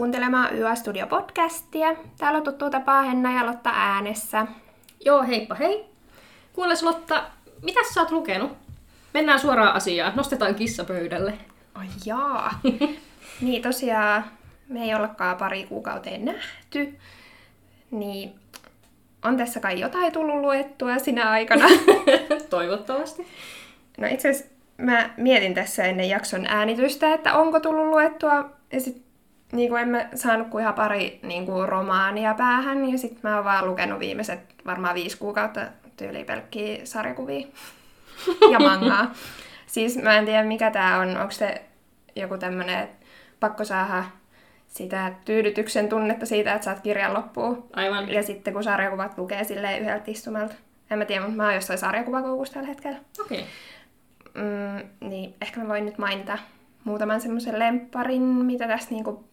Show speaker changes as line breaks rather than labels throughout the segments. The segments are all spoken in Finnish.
kuuntelemaan YA Studio podcastia. Täällä on tuttu tapaa Henna ja Lotta äänessä.
Joo, heippa hei. Kuules Lotta, mitä sä oot lukenut? Mennään suoraan asiaan. Nostetaan kissa pöydälle.
Ai jaa. niin tosiaan, me ei ollakaan pari kuukauteen nähty. Niin on tässä kai jotain tullut luettua sinä aikana.
Toivottavasti.
No itse asiassa mä mietin tässä ennen jakson äänitystä, että onko tullut luettua. Ja sit niin kuin en mä saanut kuin ihan pari niin kuin romaania päähän. Ja sit mä oon vaan lukenut viimeiset varmaan viisi kuukautta tyyli pelkkiä sarjakuvia ja mangaa. siis mä en tiedä mikä tää on. Onko se joku tämmönen, että pakko saada sitä tyydytyksen tunnetta siitä, että saat kirjan loppuun.
Aivan.
Ja sitten kun sarjakuvat lukee silleen yhdeltä istumalta. En mä tiedä, mutta mä oon jossain sarjakuvakoukussa tällä hetkellä.
Okei. Okay.
Mm, niin ehkä mä voin nyt mainita muutaman semmoisen lempparin, mitä tässä niinku,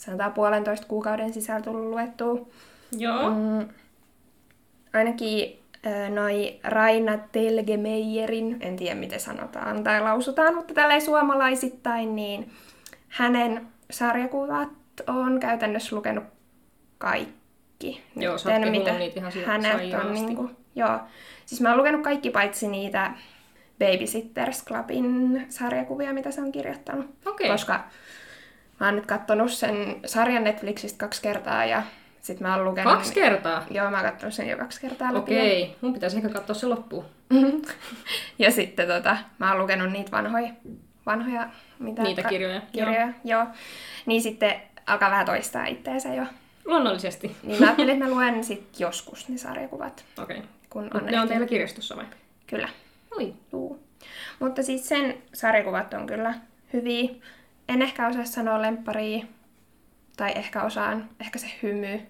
sanotaan puolentoista kuukauden sisällä tullut luettua.
Joo.
Mm, ainakin noi Raina Telgemeijerin, en tiedä miten sanotaan tai lausutaan, mutta tälleen suomalaisittain, niin hänen sarjakuvat on käytännössä lukenut kaikki.
Joo, sä oot kehunut niitä ihan
hänet on
sairaasti.
niinku, joo. Siis mä oon lukenut kaikki paitsi niitä Babysitters Clubin sarjakuvia, mitä se on kirjoittanut.
Okei.
Koska mä oon nyt kattonut sen sarjan Netflixistä kaksi kertaa ja sit mä oon lukenut...
Kaksi kertaa?
Joo, mä oon kattonut sen jo kaksi kertaa läpi.
Okei, okay. mun pitäisi ehkä katsoa se loppuun.
ja sitten tota, mä oon lukenut niitä vanhoja, vanhoja mitä
Niitä kirjoja,
kirjoja joo. Niin sitten alkaa vähän toistaa itteensä jo.
Luonnollisesti.
Niin mä ajattelin, että mä luen sit joskus ne sarjakuvat.
Okei. Okay.
Kun on
ne on teillä kirjastossa vai?
Kyllä.
Oi.
Juu. Mutta siis sen sarjakuvat on kyllä hyviä. En ehkä osaa sanoa lempparia. Tai ehkä osaan, ehkä se hymy.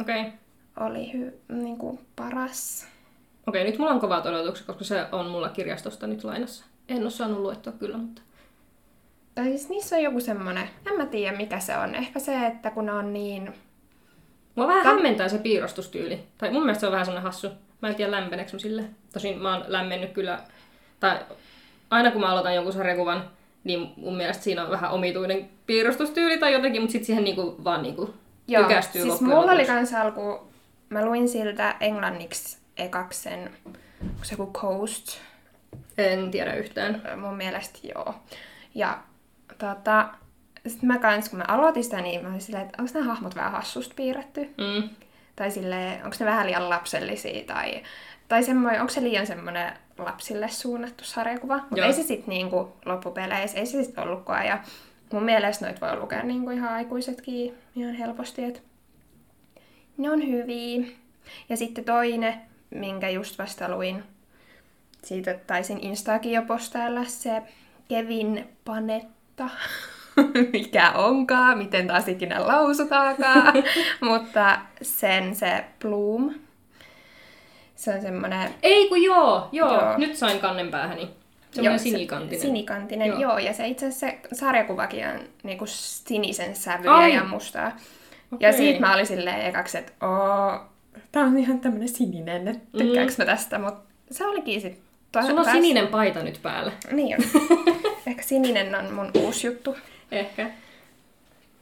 Okay.
oli hy, niin kuin paras.
Okei, nyt mulla on kovat odotukset, koska se on mulla kirjastosta nyt lainassa. En ole saanut luettua kyllä, mutta...
Tai siis niissä on joku semmonen, en mä tiedä mikä se on. Ehkä se, että kun ne on niin...
Mua vähän
Tam-
hämmentää se piirostustyyli. Tai mun mielestä se on vähän semmonen hassu. Mä en tiedä lämpeneekö sille. Tosin mä oon lämmennyt kyllä... Tai aina kun mä aloitan jonkun sarjakuvan, niin mun mielestä siinä on vähän omituinen piirustustyyli tai jotenkin, mutta sitten siihen niinku vaan niinku
Joo,
tykästyy
siis mulla oli
lopuksi.
kans alku, mä luin siltä englanniksi ekaksi sen, onko se joku Coast,
En tiedä yhtään.
mun mielestä joo. Ja tota, sit mä kans, kun mä aloitin sitä, niin mä olin silleen, että onko nämä hahmot vähän hassusta piirretty?
Mm.
Tai silleen, onko ne vähän liian lapsellisia, tai, tai semmoinen, onko se liian semmoinen lapsille suunnattu sarjakuva? Mutta ei se sitten niinku loppupeleissä, ei se sitten ollutkaan. Ja mun mielestä noit voi lukea niinku ihan aikuisetkin ihan helposti, että ne on hyviä. Ja sitten toinen, minkä just vasta luin, siitä taisin Instaakin jo postailla se Kevin Panetta, mikä onkaan, miten taas ikinä lausutaakaan, mutta sen se Bloom, se on semmoinen
Ei kun joo, joo,
Joo.
Nyt sain kannen päähäni. Semmoinen sinikantinen.
Se, sinikantinen,
Joo.
joo. Ja se itse asiassa se sarjakuvakin on niinku sinisen sävyjä
Ai.
ja mustaa.
Okei.
Ja siitä mä olin silleen ekaksi, että oo, tää on ihan tämmönen sininen, että tykkääks mä tästä, mutta se olikin sit to-
Sulla on
taas-
sininen paita nyt päällä.
Niin on. Ehkä sininen on mun uusi juttu.
Ehkä.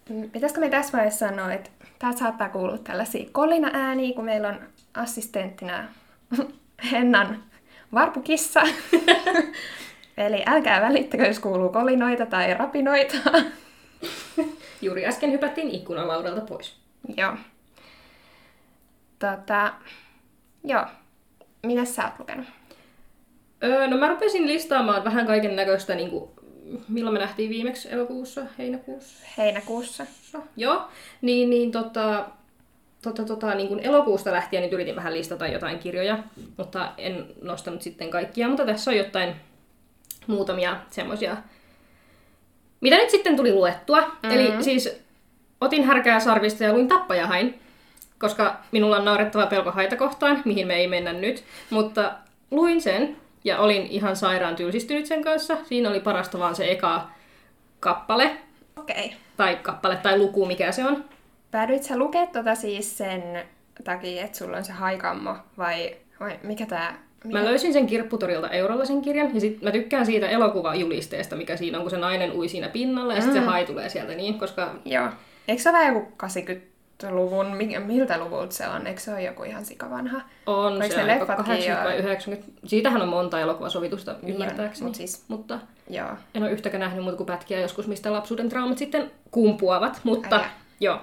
Mm, Pitäisikö me tässä vaiheessa sanoa, että täältä saattaa kuulua tällaisia kolina-ääniä, kun meillä on assistenttina Hennan varpukissa. Eli älkää välittäkö, jos kuuluu kolinoita tai rapinoita.
Juuri äsken hypättiin ikkunalaudalta pois.
joo. Tota, joo. Mitä sä oot lukenut?
Öö, no mä rupesin listaamaan vähän kaiken näköistä, niin kuin, milloin me nähtiin viimeksi elokuussa, heinäkuussa.
Heinäkuussa.
Joo, niin, niin tota, tota, tota, niin kuin elokuusta lähtien nyt yritin vähän listata jotain kirjoja, mutta en nostanut sitten kaikkia, mutta tässä on jotain muutamia semmoisia, mitä nyt sitten tuli luettua. Mm-hmm. Eli siis otin härkää sarvista ja luin tappajahain, koska minulla on naurettava pelko haita kohtaan, mihin me ei mennä nyt, mutta luin sen ja olin ihan sairaan tylsistynyt sen kanssa. Siinä oli parasta vaan se eka kappale,
Okei. Okay.
tai kappale tai luku, mikä se on.
Päädyit sä lukea tota siis sen takia, että sulla on se haikammo, vai, vai mikä tää
Mä löysin sen kirpputorilta eurolla sen kirjan, ja sit mä tykkään siitä elokuvajulisteesta, mikä siinä on, kun se nainen ui siinä pinnalla, ja sitten se hai tulee sieltä niin, koska...
Joo. Eikö se ole joku 80-luvun, mi- miltä luvulta se on? Eikö se ole joku ihan sikavanha?
On
Oliko
se aika
leffatkin
80 vai
jo-
90. Siitähän on monta elokuvasovitusta ymmärtääkseni.
mut siis-
Mutta
Joo.
en ole yhtäkään nähnyt muuta kuin pätkiä joskus, mistä lapsuuden traumat sitten kumpuavat. Mutta
Äijä.
joo.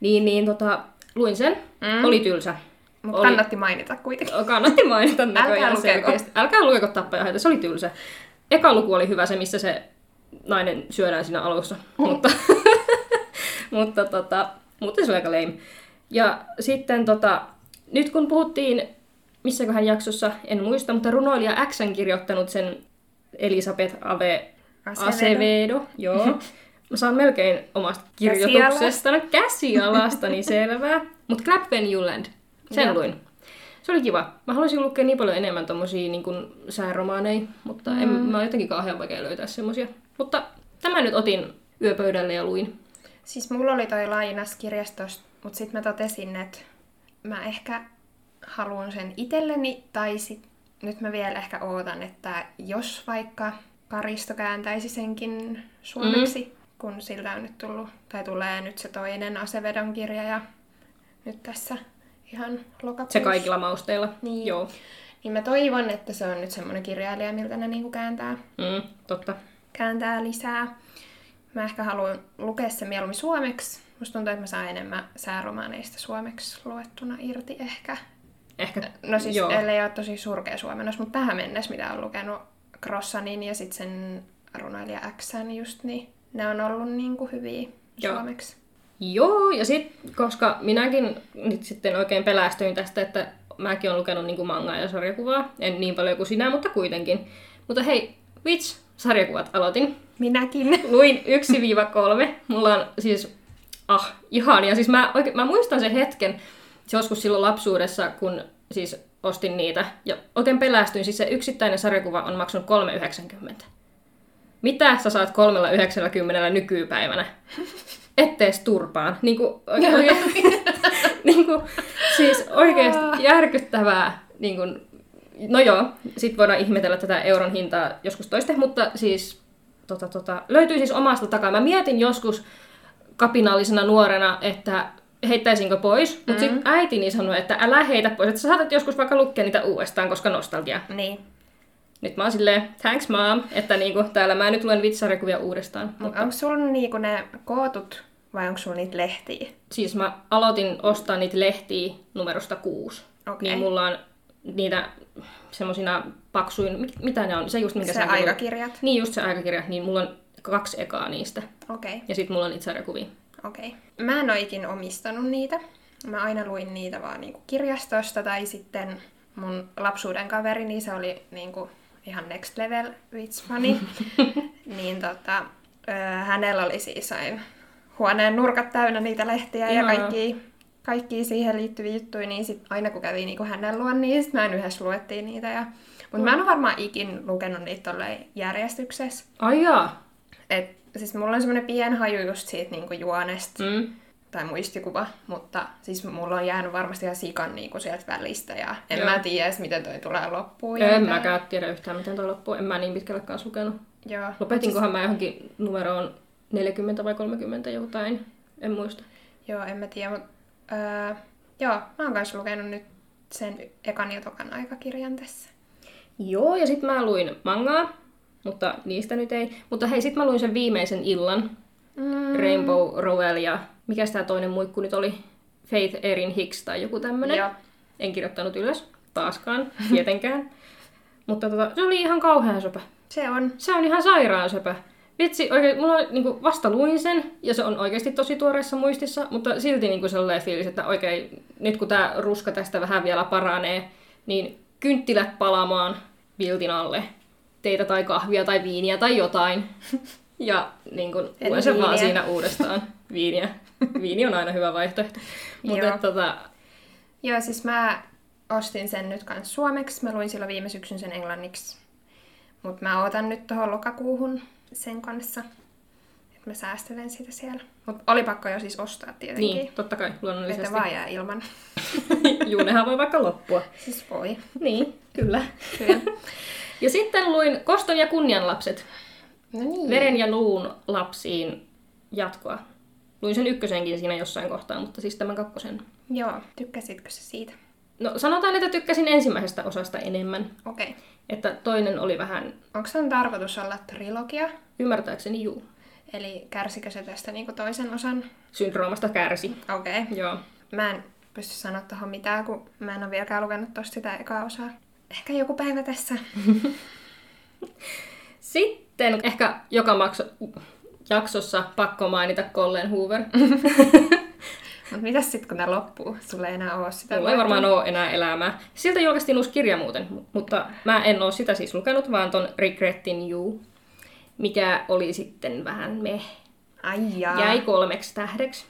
Niin, niin tota, luin sen.
Mm.
Oli tylsä.
Mutta
Oli-
kannatti mainita kuitenkin.
Kannatti mainita näköjään
lukeko.
selkeästi. Älkää lukeko tappajahaita, se oli tylsä. Eka luku oli hyvä, se missä se nainen syödään siinä alussa. mutta, mutta tota, muuten se oli aika lame. Ja sitten tota, nyt kun puhuttiin, missäköhän jaksossa, en muista, mutta runoilija X on kirjoittanut sen Elisabeth Ave
Acevedo.
Acevedo. Joo. Mä saan melkein omasta kirjoituksesta käsialastani selvää. Mutta Clap When You Land, sen
Joo.
luin. Se oli kiva. Mä haluaisin lukea niin paljon enemmän tommosia niin kuin sääromaaneja, mutta en, mä oon jotenkin kauhean vaikea löytää semmosia. Mutta tämä nyt otin yöpöydälle ja luin.
Siis mulla oli toi lainas kirjastosta, mutta sitten mä totesin, että mä ehkä haluan sen itselleni, tai sit nyt mä vielä ehkä ootan, että jos vaikka Karisto kääntäisi senkin suomeksi, mm. Kun siltä on nyt tullut, tai tulee nyt se toinen Asevedon kirja, ja nyt tässä ihan lokakuussa.
Se kaikilla mausteilla.
Niin.
Joo.
Niin mä toivon, että se on nyt semmoinen kirjailija, miltä ne niinku kääntää
Mm, totta.
kääntää lisää. Mä ehkä haluan lukea sen mieluummin suomeksi. Musta tuntuu, että mä saan enemmän sääromaaneista suomeksi luettuna irti ehkä.
Ehkä.
No siis
Joo.
Joo. ellei ole tosi surkea suomennos, mutta tähän mennessä mitä on lukenut Crossanin ja sitten sen runoilija Xn just, niin ne on ollut niinku hyviä
Joo.
suomeksi.
Joo, ja sitten, koska minäkin nyt sitten oikein pelästyin tästä, että mäkin olen lukenut niin mangaa ja sarjakuvaa, en niin paljon kuin sinä, mutta kuitenkin. Mutta hei, Witch, sarjakuvat aloitin.
Minäkin.
Luin 1-3. Mulla on siis, ah, ihania. Siis mä, oikein, mä muistan sen hetken, se joskus silloin lapsuudessa, kun siis ostin niitä. Ja oikein pelästyin, siis se yksittäinen sarjakuva on maksanut 3,90. Mitä sä saat 3,90 nykypäivänä? Ettees turpaan. Niin kuin, oikein, oikein, niin kuin, siis oikeasti järkyttävää. Niin kuin, no joo, sit voidaan ihmetellä tätä euron hintaa joskus toiste, mutta siis tota, tota, löytyy siis omasta takaa. Mä mietin joskus kapinallisena nuorena, että heittäisinkö pois, mutta mm. sitten äitini sanoi, että älä heitä pois, että sä saatat joskus vaikka lukea niitä uudestaan, koska nostalgia.
niin.
Nyt mä oon silleen, thanks mom, että niinku, täällä mä nyt luen vitsarjakuvia uudestaan.
Mutta onko sulla niinku ne kootut vai onko sulla niitä lehtiä?
Siis mä aloitin ostaa niitä lehtiä numerosta kuusi.
Okei.
Niin mulla on niitä semmosina paksuin, mit- mitä ne on? Se just minkä
Se aikakirjat?
Niin just se aikakirja, niin mulla on kaksi ekaa niistä.
Okei. Okay.
Ja sitten mulla on niitä sarjakuvia.
Okei. Okay. Mä en ole ikin omistanut niitä. Mä aina luin niitä vaan niinku kirjastosta tai sitten mun lapsuuden kaveri, niin se oli niinku ihan next level vitsfani. niin tota, hänellä oli siis aina huoneen nurkat täynnä niitä lehtiä ja kaikki, kaikki siihen liittyviä juttuja, niin sit aina kun kävi niinku hänen luon, niin sit mä en yhdessä luettiin niitä. Ja... Mutta mä en ole varmaan ikin lukenut niitä tolleen järjestyksessä.
Ai jaa.
Et, siis mulla on semmoinen pien haju just siitä niinku juonesta
Mm.
Tai muistikuva, mutta siis mulla on jäänyt varmasti ihan sikan niinku sieltä välistä ja en
Joo.
mä tiedä edes, miten toi tulee loppuun.
En
mitä-
mäkään tiedä yhtään, miten toi loppuu. En mä niin pitkälle kanssa lukenut.
Joo.
Lopetinkohan mä johonkin numeroon 40 vai 30 jotain. En muista.
Joo, en mä tiedä, mutta öö, joo, mä oon kanssa lukenut nyt sen ekan ja tokan aikakirjan tässä.
Joo, ja sitten mä luin mangaa, mutta niistä nyt ei. Mutta hei, sitten mä luin sen viimeisen illan.
Mm.
Rainbow Rowell ja mikä tämä toinen muikku nyt oli? Faith Erin Hicks tai joku tämmönen.
Joo.
En kirjoittanut ylös, taaskaan, tietenkään. Mutta tota, se oli ihan kauhean söpä.
Se on.
Se on ihan sairaan söpä. Vitsi, oikein, mulla niin vasta luin sen, ja se on oikeasti tosi tuoreessa muistissa, mutta silti niin kuin sellainen fiilis, että oikein, nyt kun tämä ruska tästä vähän vielä paranee, niin kynttilät palamaan viltin alle. Teitä tai kahvia tai viiniä tai jotain. Ja niin kuin, luen sen vaan siinä uudestaan. Viiniä. Viini on aina hyvä vaihtoehto. Mutta
Joo.
tota,
Joo, siis mä ostin sen nyt kans suomeksi. Mä luin silloin viime syksyn sen englanniksi. Mutta mä ootan nyt tuohon lokakuuhun sen kanssa. Mä säästelen sitä siellä. Mutta oli pakko jo siis ostaa tietenkin.
Niin, totta kai, luonnollisesti.
Että vaan jää ilman.
Juu, nehän voi vaikka loppua.
Siis voi.
Niin, kyllä.
Kyllä.
Ja sitten luin Koston ja kunnian lapset.
No niin.
Veren ja luun lapsiin jatkoa. Luin sen ykkösenkin siinä jossain kohtaa, mutta siis tämän kakkosen.
Joo, tykkäsitkö sä siitä?
No sanotaan, että tykkäsin ensimmäisestä osasta enemmän.
Okei. Okay.
Että toinen oli vähän,
Onko se on tarkoitus olla trilogia?
ymmärtääkseni juu,
Eli kärsikö se tästä niinku toisen osan?
syndroomasta kärsi.
Okei. Okay.
Joo.
Mä en pysty sanoa tuohon mitään, kun mä en ole vieläkään lukenut tosta sitä ekaa osaa. Ehkä joku päivä tässä.
Sitten ehkä joka makso, jaksossa pakko mainita Colleen Hoover.
Mutta mitäs sitten kun tää loppuu? Sulla ei enää oo sitä.
Mulla ei varmaan ole enää elämää. Siltä julkaistiin uusi kirja muuten, mu- mutta mä en ole sitä siis lukenut, vaan ton Regretting You, mikä oli sitten vähän me.
Ai jaa.
Jäi kolmeksi tähdeksi.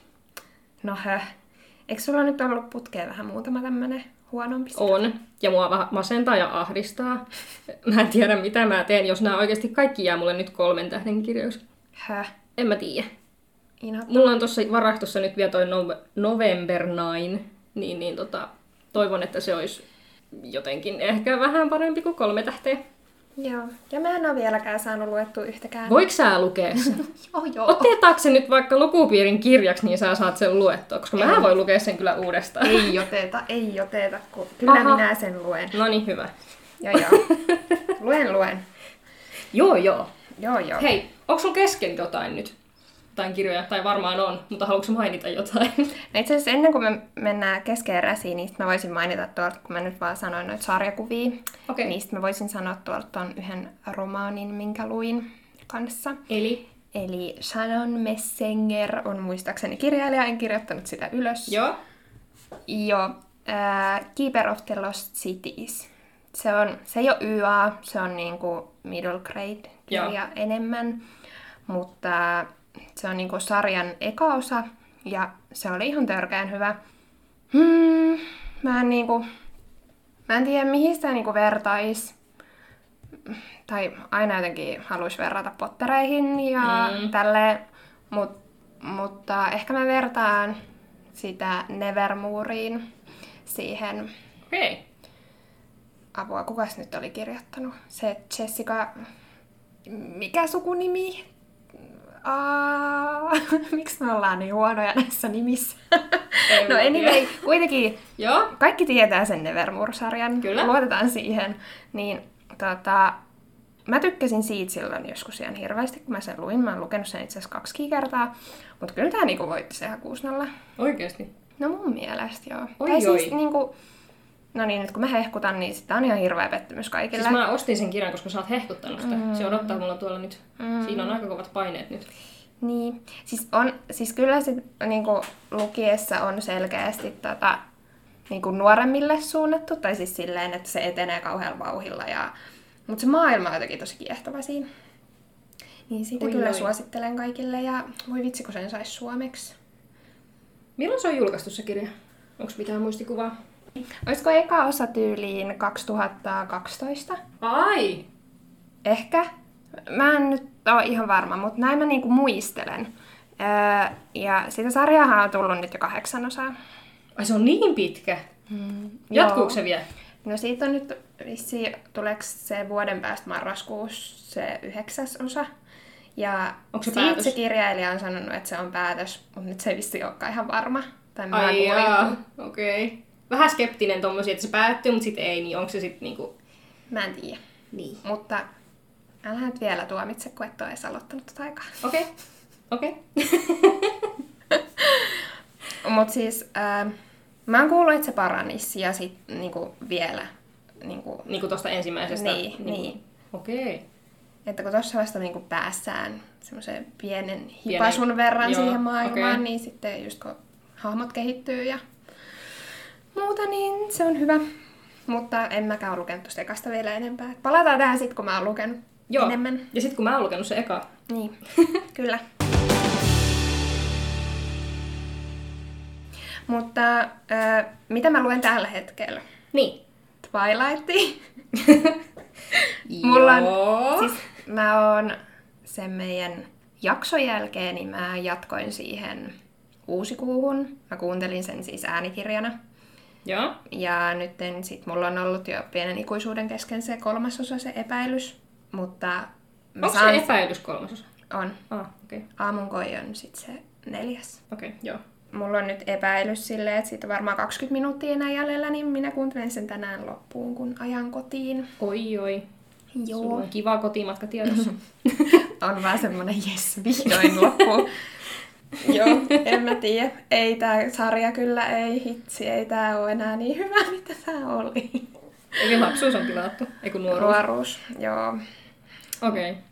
No höh. Eikö sulla nyt ollut putkeen vähän muutama tämmönen huonompi?
On. Ja mua vähän masentaa ja ahdistaa. Mä en tiedä, mitä mä teen, jos nämä oikeasti kaikki jää mulle nyt kolmen tähden kirjoiksi.
Höh.
En mä tiedä.
Inhottavaa.
Mulla on tuossa varastossa nyt vielä toi no- November 9, niin, niin tota, toivon, että se olisi jotenkin ehkä vähän parempi kuin kolme tähteä.
Joo. Ja mä en ole vieläkään saanut luettua yhtäkään.
Voiko sä lukea sen?
Joo, joo.
Otetaanko se nyt vaikka lukupiirin kirjaksi, niin sä saat sen luettua, koska mä voin lukea sen kyllä uudestaan.
Ei oteta, ei oteta, kun kyllä
Aha.
minä sen luen.
No niin, hyvä.
Joo, joo. Luen, luen.
Joo, joo.
Joo, joo.
Hei, onko sulla kesken jotain nyt? Jotain kirjoja, tai varmaan on, mutta haluatko mainita jotain?
No itse asiassa ennen kuin me mennään keskeeräsiin, niin sit mä voisin mainita tuolta, kun mä nyt vaan sanoin noita sarjakuvia,
Okei.
niin sit mä voisin sanoa tuolta ton yhden romaanin, minkä luin kanssa.
Eli?
Eli Shannon Messinger on muistaakseni kirjailija, en kirjoittanut sitä ylös.
Joo.
Joo. Äh, Keeper of the Lost Cities. Se, on, se ei ole YA, se on niinku middle grade kirja enemmän, mutta se on niinku sarjan eka osa ja se oli ihan törkeän hyvä. Hmm, mä en niinku, mä en tiedä mihin sitä niinku vertais. Tai aina jotenkin haluaisi verrata pottereihin ja
Mm.
tälleen, mut, mutta ehkä mä vertaan sitä Nevermooriin siihen
Okei.
apua, kukas nyt oli kirjoittanut? Se Jessica, mikä sukunimi? Miksi me ollaan niin huonoja näissä nimissä?
En
no anyway, kuitenkin
Joo.
kaikki tietää sen Nevermore-sarjan.
Kyllä.
Luotetaan siihen. Niin tota, mä tykkäsin siitä silloin joskus ihan hirveästi, kun mä sen luin. Mä oon lukenut sen itse asiassa kaksi kertaa. Mutta kyllä tää niinku voitti se 6
Oikeesti.
No mun mielestä joo.
Oi,
tai
oi.
siis niinku, no niin, nyt kun mä hehkutan, niin sitä on ihan hirveä pettymys kaikille.
Siis mä ostin sen kirjan, koska sä oot hehkuttanut sitä. Mm. Se odottaa mulla tuolla nyt.
Mm.
Siinä on aika kovat paineet nyt.
Niin, siis, on, siis kyllä sit niinku, lukiessa on selkeästi tota, niinku, nuoremmille suunnattu, tai siis silleen, että se etenee kauhealla vauhilla. Ja... Mutta se maailma on jotenkin tosi kiehtova siinä. Niin siitä
Oi,
kyllä
oi.
suosittelen kaikille, ja voi vitsi, kun sen saisi suomeksi.
Milloin se on julkaistu se kirja? Onko mitään muistikuvaa?
Olisiko eka osa tyyliin 2012?
Ai!
Ehkä. Mä en nyt ole ihan varma, mutta näin mä niinku muistelen. Öö, ja sitä sarjaahan on tullut nyt jo kahdeksan osaa.
Ai se on niin pitkä.
Mm,
Jatkuuko se vielä?
No siitä on nyt vissi, tuleeko se vuoden päästä marraskuussa se yhdeksäs osa. Ja
Onko se
siitä
päätös?
se kirjailija on sanonut, että se on päätös, mutta nyt se ei vissi olekaan ihan varma. Tai mä
Ai okei. Okay. Vähän skeptinen tommosia, että se päättyy, mutta sitten ei, niin onko se sitten niinku...
Mä en tiedä.
Niin.
Mutta älä nyt vielä tuomitse, kun et ole edes aloittanut tätä aikaa.
Okei. Okay. Okei.
Mutta siis äh, mä oon kuullut, että se paranisi ja sit niinku vielä, niinku,
Niinku tosta ensimmäisestä.
Niin,
niinku-
niin.
Okei.
että kun tuossa vasta niinku päässään semmoisen pienen hipasun verran
joo,
siihen maailmaan,
okei.
niin sitten just kun hahmot kehittyy ja muuta, niin se on hyvä. Mutta en mäkään lukenut tuosta ekasta vielä enempää. Palataan tähän sitten, kun mä oon lukenut
Joo.
enemmän.
Ja sitten kun mä oon lukenut se eka.
Niin, kyllä. Mutta äh, mitä mä luen tällä hetkellä?
Niin.
Twilight. Mulla on, siis mä oon sen meidän jakson jälkeen niin mä jatkoin siihen uusikuuhun. Mä kuuntelin sen siis äänikirjana.
Joo.
Ja nyt sit mulla on ollut jo pienen ikuisuuden kesken se kolmasosa, se epäilys. Mutta
Onko
saan...
se epäilys kolmasosa?
On.
Ah, okei. Okay.
Aamun koi on sit se neljäs.
Okei, okay, joo.
Mulla on nyt epäilys silleen, että siitä on varmaan 20 minuuttia enää jäljellä, niin minä kuuntelen sen tänään loppuun, kun ajan kotiin.
Oi, oi.
Joo.
Sulla on kiva kotimatka tiedossa.
on vaan semmonen jes, vihdoin loppu. Joo, en mä tiedä. Ei tää sarja kyllä, ei hitsi, ei tää oo enää niin hyvä, mitä tää oli.
Eli lapsuus on pilattu, ei kun nuoruus.
Nuoruus, joo.
Okei. Okay.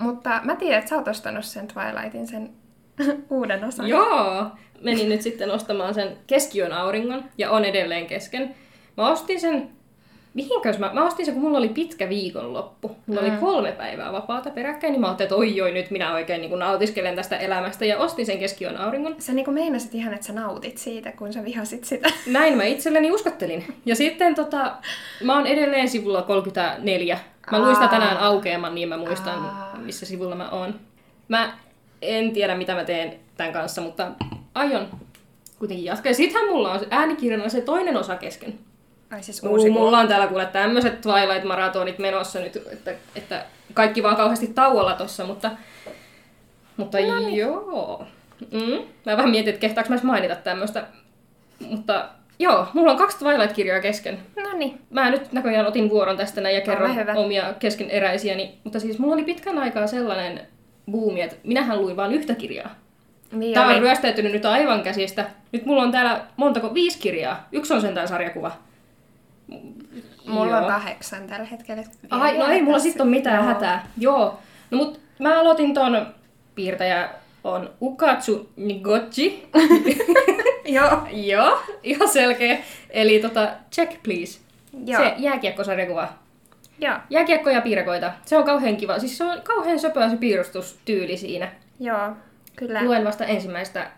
Mutta mä tiedän, että sä oot ostanut sen Twilightin, sen uuden osan.
Joo! Menin nyt sitten ostamaan sen keskiyön auringon ja on edelleen kesken. Mä ostin sen mihinkäs mä, mä ostin sen, kun mulla oli pitkä viikonloppu. Mulla mm. oli kolme päivää vapaata peräkkäin, niin mä ajattelin, että oi, oi nyt minä oikein niin nautiskelen tästä elämästä ja ostin sen keskiön auringon.
Sä niin meinasit ihan, että sä nautit siitä, kun sä vihasit sitä.
Näin mä itselleni uskottelin. Ja sitten tota, mä oon edelleen sivulla 34. Mä luin sitä tänään aukeaman, niin mä muistan, Aa. missä sivulla mä oon. Mä en tiedä, mitä mä teen tämän kanssa, mutta aion kuitenkin jatkaa. Ja sittenhän mulla on äänikirjana se toinen osa kesken.
Ai siis
uusi mulla on täällä kuule tämmöiset Twilight-maratonit menossa nyt, että, että kaikki vaan kauheasti tauolla tossa, mutta, mutta no niin. joo. Mm. Mä vähän mietin, että kehtaanko mä mainita tämmöistä. Mutta joo, mulla on kaksi Twilight-kirjaa kesken.
No niin.
Mä nyt näköjään otin vuoron tästä näin ja kerron omia keskeneräisiäni. Mutta siis mulla oli pitkän aikaa sellainen buumi, että minähän luin vain yhtä kirjaa. Niin Tämä on ryöstäytynyt nyt aivan käsistä. Nyt mulla on täällä montako? Viisi kirjaa. Yksi on sentään sarjakuva.
Mulla Joo. on kahdeksan tällä hetkellä.
Ai, no ei mulla sitten ole mitään Joo. hätää. Joo. No mut mä aloitin ton piirtäjä on Ukatsu Nigochi.
Joo.
Joo, ihan selkeä. Eli tota, check please. Joo. Se jääkiekkosarjakuva.
Joo.
Jääkiekko ja piirakoita. Se on kauhean kiva. Siis se on kauhean söpöä se piirustustyyli siinä.
Joo, kyllä.
Luen vasta ensimmäistä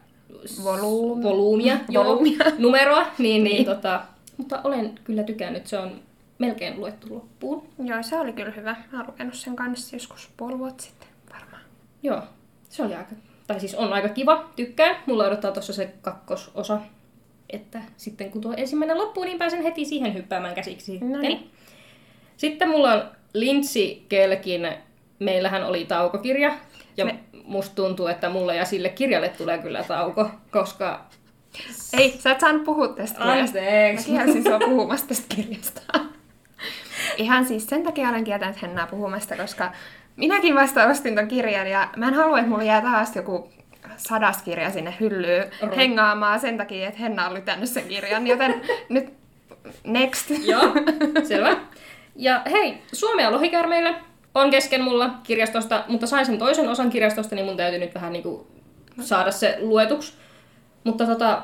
Volum...
volyymia, Volumia. numeroa, niin, niin, niin. Tota, mutta olen kyllä tykännyt, se on melkein luettu loppuun.
Joo, se oli kyllä hyvä. Mä oon lukenut sen kanssa joskus puoli vuotta sitten varmaan.
Joo, se oli aika, tai siis on aika kiva, tykkään. Mulla odottaa tuossa se kakkososa, että sitten kun tuo ensimmäinen loppuu, niin pääsen heti siihen hyppäämään käsiksi.
No niin.
Sitten mulla on Lindsay Kelkin, meillähän oli taukokirja, ja Me... musta tuntuu, että mulle ja sille kirjalle tulee kyllä tauko, koska
ei, sä et saanut puhua tästä
kirjasta. Anteeksi.
Mä kielsin sua puhumasta tästä kirjasta. Ihan siis sen takia olen kieltänyt Hennaa puhumasta, koska minäkin vasta ostin ton kirjan ja mä en halua, että mulla jää taas joku sadas kirja sinne hyllyyn Oho. hengaamaan sen takia, että Henna on lytännyt sen kirjan, joten nyt next.
Joo, selvä. Ja hei, Suomea lohikärmeille on kesken mulla kirjastosta, mutta sain sen toisen osan kirjastosta, niin mun täytyy nyt vähän niinku saada se luetuksi. Mutta tota,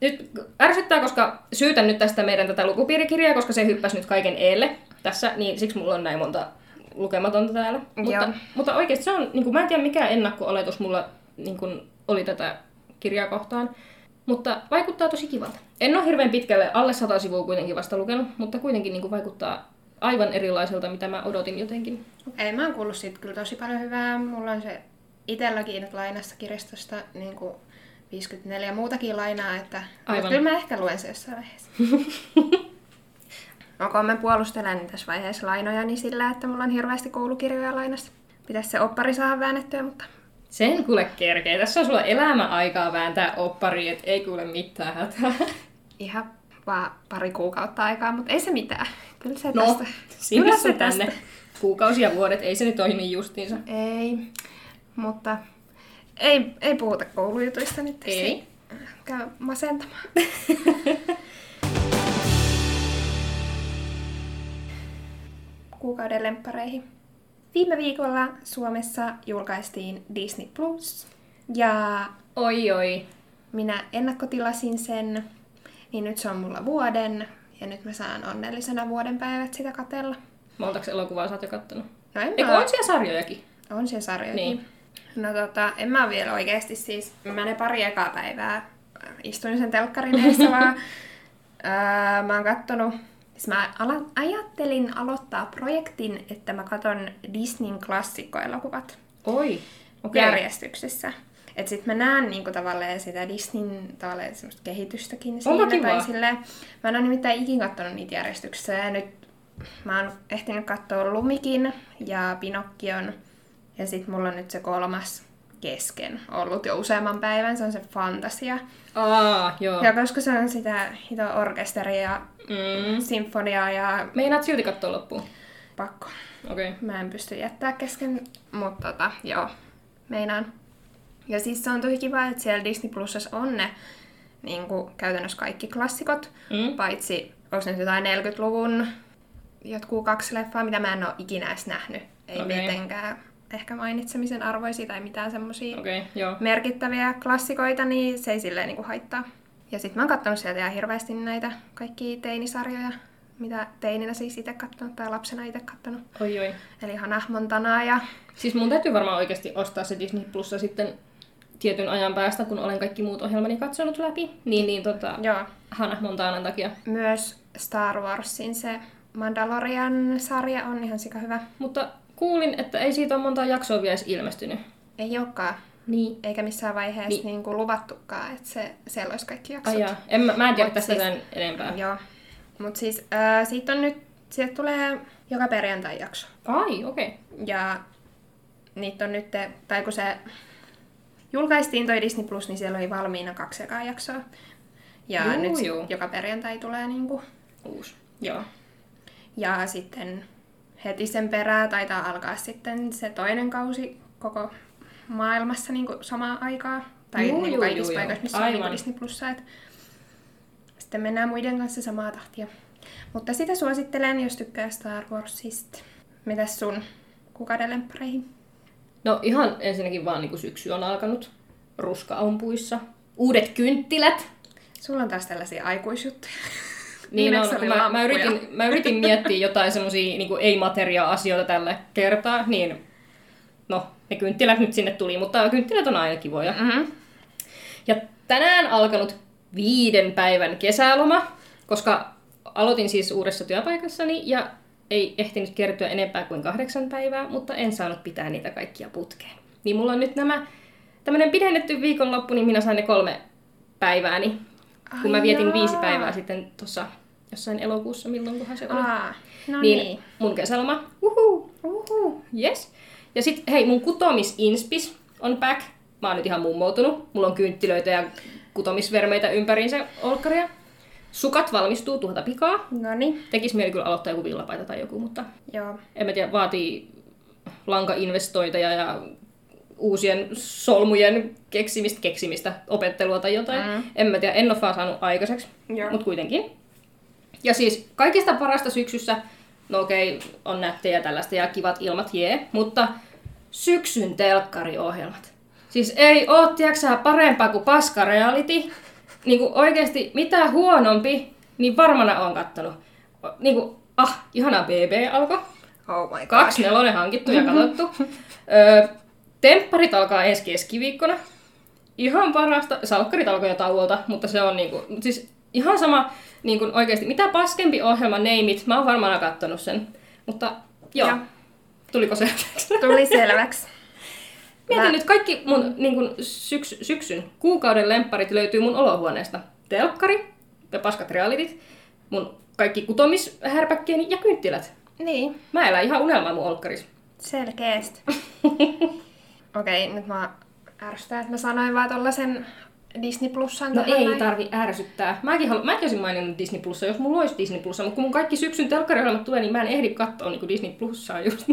nyt ärsyttää, koska syytän nyt tästä meidän tätä lukupiirikirjaa, koska se hyppäsi nyt kaiken eelle tässä, niin siksi mulla on näin monta lukematonta täällä. Mutta, mutta oikeasti se on, niin kuin, mä en tiedä mikä ennakko-oletus mulla niin kuin, oli tätä kirjaa kohtaan. Mutta vaikuttaa tosi kivalta. En ole hirveän pitkälle, alle sata sivua kuitenkin vasta lukenut, mutta kuitenkin niin kuin, vaikuttaa aivan erilaiselta, mitä mä odotin jotenkin.
Ei, mä oon kuullut siitä kyllä tosi paljon hyvää. Mulla on se itselläkin lainassa kirjastosta niin kuin 54 muutakin lainaa, että Aivan. kyllä mä ehkä luen se jossain vaiheessa. Onko mä puolustelen tässä vaiheessa lainoja niin sillä, että mulla on hirveästi koulukirjoja lainassa. Pitäisi se oppari saada väännettyä, mutta...
Sen kuule kerkee. Tässä on sulla elämäaikaa vääntää oppari, et ei kuule mitään hätää.
Ihan vaan pari kuukautta aikaa, mutta ei se mitään. Kyllä se
no,
tästä.
Kyllä se tänne. Tästä. Kuukausi ja vuodet, ei se nyt toimi niin justiinsa.
Ei, mutta ei, ei puhuta koulujutuista nyt.
Ei.
Käy masentamaan. Kuukauden lemppareihin. Viime viikolla Suomessa julkaistiin Disney Plus. Ja
oi oi.
Minä ennakkotilasin sen, niin nyt se on mulla vuoden. Ja nyt mä saan onnellisena vuoden päivät sitä katella.
Montako elokuvaa sä oot jo kattonut?
No en
Eikö mä... on siellä sarjojakin?
On siellä sarjojakin. Niin. No tota, en mä vielä oikeasti siis, mä ne pari ekaa päivää istuin sen telkkarin edessä vaan. öö, mä oon kattonut, siis mä ala- ajattelin aloittaa projektin, että mä katon Disneyn klassikkoelokuvat.
Oi. Okei.
järjestyksessä. Että sit mä näen niinku tavallaan sitä Disneyn tavallaan semmoista kehitystäkin
Onpa
siinä. Tai silleen, mä en ole nimittäin ikin katsonut niitä järjestyksessä. Ja nyt mä oon ehtinyt katsoa Lumikin ja Pinokkion. Ja sit mulla on nyt se kolmas kesken ollut jo useamman päivän. Se on se Fantasia.
Aa, joo.
Ja koska se on sitä hito orkesteria ja
Mm.
sinfoniaa ja
Meinaat silti katsoa loppuun.
pakko.
Okei. Okay.
Mä en pysty jättää kesken, mutta tota, joo, meinaan. Ja siis se on tosi kiva, että siellä Disney Plusassa on ne niin kuin, käytännössä kaikki klassikot,
Mm.
paitsi onko nyt jotain 40-luvun jotkut kaksi leffaa, mitä mä en ole ikinä edes nähnyt. Ei okay. mitenkään ehkä mainitsemisen arvoisia tai mitään semmosia
Okei, okay, joo.
merkittäviä klassikoita, niin se ei silleen niin kuin haittaa. Ja sitten mä oon kattonut sieltä ihan hirveästi näitä kaikki teinisarjoja, mitä teininä siis itse kattonut tai lapsena itse kattonut.
Oi oi.
Eli Hannah Montanaa ja...
Siis mun täytyy varmaan oikeasti ostaa se Disney Plussa sitten tietyn ajan päästä, kun olen kaikki muut ohjelmani katsonut läpi. Niin, niin tota,
Joo.
Hannah Montanan takia.
Myös Star Warsin se Mandalorian-sarja on ihan sika hyvä.
Mutta kuulin, että ei siitä ole montaa jaksoa vielä edes ilmestynyt.
Ei olekaan,
Niin.
eikä missään vaiheessa
Niin.
niin. Kuin luvattukaan, että se, siellä olisi kaikki jaksot.
Ai jaa. En, mä, mä en tiedä
Mut
tästä
siis-
sen enempää.
Joo. Mutta siis ää, siitä on nyt, sieltä tulee joka perjantai jakso.
Ai, okei. Okay.
Ja niitä on nyt, tai kun se julkaistiin toi Disney Plus, niin siellä oli valmiina kaksi ekaa jaksoa. Ja
Juu,
nyt
juu.
joka perjantai tulee niinku.
Uusi. Joo.
Ja sitten heti sen perää taitaa alkaa sitten se toinen kausi koko maailmassa niinku samaan aikaan. Tai
Juu,
niinku
juu,
kaikissa
juu,
paikoissa, missä on niinku
Aivan.
Disney Plussa. Et sitten mennään muiden kanssa samaa tahtia. Mutta sitä suosittelen, jos tykkää Star Warsista. Mitäs sun kukauden lemppareihin?
No ihan ensinnäkin vaan niin syksy on alkanut. Ruska on puissa. Uudet kynttilät.
Sulla on taas tällaisia aikuisjuttuja.
Niin
Viimeksi
on, mä, mä, yritin, mä yritin miettiä jotain semmosia niin ei-materia-asioita tällä kertaa, niin no, ne kynttilät nyt sinne tuli, mutta kynttilät on aina kivoja.
Mm-hmm.
Ja tänään alkanut viiden päivän kesäloma, koska aloitin siis uudessa työpaikassani ja ei ehtinyt kertyä enempää kuin kahdeksan päivää, mutta en saanut pitää niitä kaikkia putkeen. Niin mulla on nyt nämä, tämmönen pidennetty viikonloppu, niin minä sain ne kolme päivääni, kun mä vietin
jaa.
viisi päivää sitten tuossa jossain elokuussa, milloinkohan se oli.
Aa, no
niin,
niin.
mun kesäloma, uhu,
Uhu.
yes. Ja sit hei, mun kutomisinspis on back. Mä oon nyt ihan mummoutunut. Mulla on kynttilöitä ja kutomisvermeitä ympäriinsä olkkaria. Sukat valmistuu tuota pikaa.
No niin,
Tekis mieli kyllä aloittaa joku villapaita tai joku, mutta
joo.
en mä tiedä, vaatii lankainvestointeja ja uusien solmujen keksimistä, keksimistä, opettelua tai jotain.
Mm.
En mä tiedä, en ole vaan saanut aikaiseksi, mutta kuitenkin. Ja siis kaikista parasta syksyssä, no okei, on nättejä tällaista ja kivat ilmat, jee, mutta syksyn telkkariohjelmat. Siis ei oo, tiedätkö parempaa kuin paska reality. Niin kuin oikeesti, mitä huonompi, niin varmana on kattonut. Niin kuin, ah, ihana BB alkoi.
Oh my god.
Kaksi nelonen hankittu ja katsottu. Öö, tempparit alkaa ensi keskiviikkona. Ihan parasta. Salkkarit alkoi jo tauolta, mutta se on niinku, siis ihan sama niinku oikeasti. Mitä paskempi ohjelma neimit, mä oon varmaan kattonut sen. Mutta joo,
Joo.
tuliko selväksi?
Tuli selväksi.
Mietin
Mä-
nyt, kaikki mun niin syks, syksyn kuukauden lempparit löytyy mun olohuoneesta. Telkkari ja paskat realitit, mun kaikki kutomishärpäkkeeni ja kynttilät.
Niin,
Mä elän ihan unelmaa mun olkkarissa.
selkeästi. Okei, nyt mä ärsytän, että mä sanoin vaan tollasen Disney Plusan.
No ei
näin.
tarvi ärsyttää. Mäkin, halu, mäkin olisin maininnut Disney Plussa, jos mulla olisi Disney Plussa, mutta kun mun kaikki syksyn telkkariohjelmat tulee, niin mä en ehdi katsoa niin Disney Plussaa just.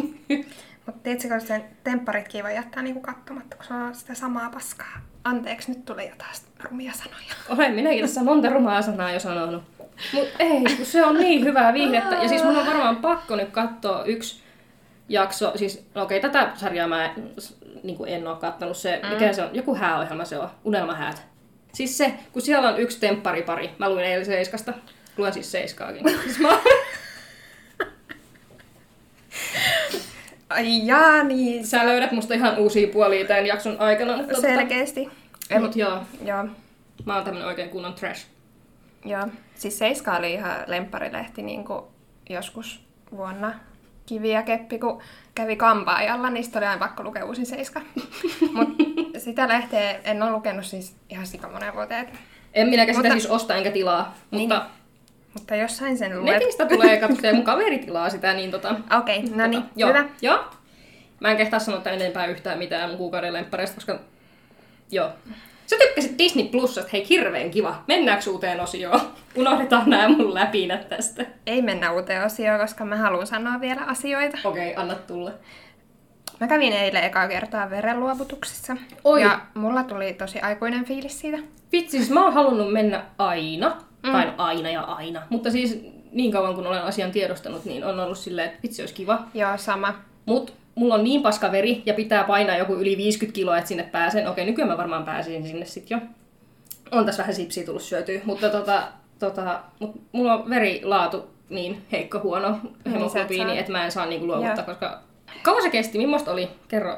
Mutta tiedätkö, kun sen tempparitkin voi jättää niinku katsomatta, kun se on sitä samaa paskaa. Anteeksi, nyt tuli jotain rumia sanoja.
Olen minäkin tässä monta rumaa sanaa jo sanonut. Mut ei, kun se on niin hyvää viihdettä. Ja siis mun on varmaan pakko nyt katsoa yksi jakso. Siis, no okei, tätä sarjaa mä niin en ole kattonut. Se, mikä se on? Joku hääohjelma se on. Unelmahäät. Siis se, kun siellä on yksi tempparipari. Mä luin eilen Seiskasta. Luen siis Seiskaakin. Siis mä...
Ai jaa, niin
Sä löydät musta ihan uusia puolia tämän jakson aikana. Mutta
selkeästi.
Ei, mut joo,
Joo,
mä oon tämmönen oikein kunnon trash.
joo. Siis Seiska oli ihan lempparilehti niin kuin joskus vuonna Kivi ja Keppi, kun kävi kampaajalla, niin sitten oli aina pakko lukea uusi seiska. Mutta sitä lehteä en ole lukenut siis ihan sika monen vuoteen.
En minäkään sitä siis osta enkä tilaa,
Niin.
mutta
Mutta jossain sen luet.
netistä tulee katsoa ja mun kaveri tilaa sitä, niin tota...
Okei, okay, no niin,
tota, joo,
hyvä.
Joo. Mä en kehtaa sanoa tämän enempää yhtään mitään mun kuukauden lemppareista, koska... Joo. Sä tykkäsit Disney Plusasta, hei hirveän kiva. Mennäänkö uuteen osioon? Unohdetaan nämä mun läpinät tästä.
Ei mennä uuteen osioon, koska mä haluan sanoa vielä asioita.
Okei, okay, anna tulle.
Mä kävin eilen ekaa kertaa verenluovutuksessa.
Oi.
Ja mulla tuli tosi aikuinen fiilis siitä.
Vitsi, siis mä oon halunnut mennä aina. Mm. Tai no aina ja aina. Mutta siis niin kauan kun olen asian tiedostanut, niin on ollut silleen, että vitsi olisi kiva.
Joo, sama.
Mut mulla on niin paska veri ja pitää painaa joku yli 50 kiloa, että sinne pääsen. Okei, nykyään mä varmaan pääsin sinne sit jo. On tässä vähän sipsiä tullut syötyä, mutta tota, tota, mut mulla on verilaatu niin heikko, huono
et
hemoglobiini, että mä en saa niinku luovuttaa,
Joo.
koska... Kauan se kesti? Millaista oli? Kerro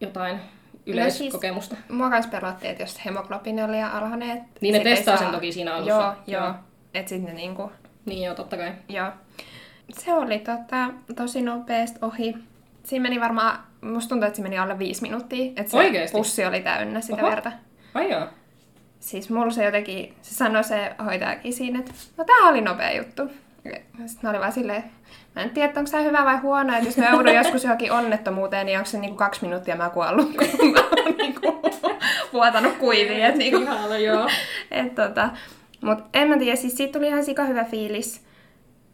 jotain
No
yleiskokemusta.
Mua kans pelotti, että jos hemoglobiini oli liian alhainen. et
Niin ne testaa
saa-
sen toki siinä alussa.
Joo,
Joo.
joo. Et sit ne niinku,
Niin joo, totta kai.
joo. Se oli tota, tosi nopeasti ohi. Siinä meni varmaan, musta tuntuu, että se meni alle viisi minuuttia. Että se
Oikeesti?
pussi oli täynnä sitä
Oho.
verta.
Ai joo.
Siis mulla se jotenkin, se sanoi se hoitajakin siinä, että no tää oli nopea juttu. Sitten mä olin vaan silleen, että mä en tiedä, onko tämä hyvä vai huono, että jos mä joudun joskus johonkin onnettomuuteen, niin onko se niinku kaksi minuuttia mä kuollut, kun mä oon niinku vuotanut kuiviin. Et niinku,
Ihana, joo.
et tota, mut en mä tiedä, siis siitä tuli ihan sika hyvä fiilis.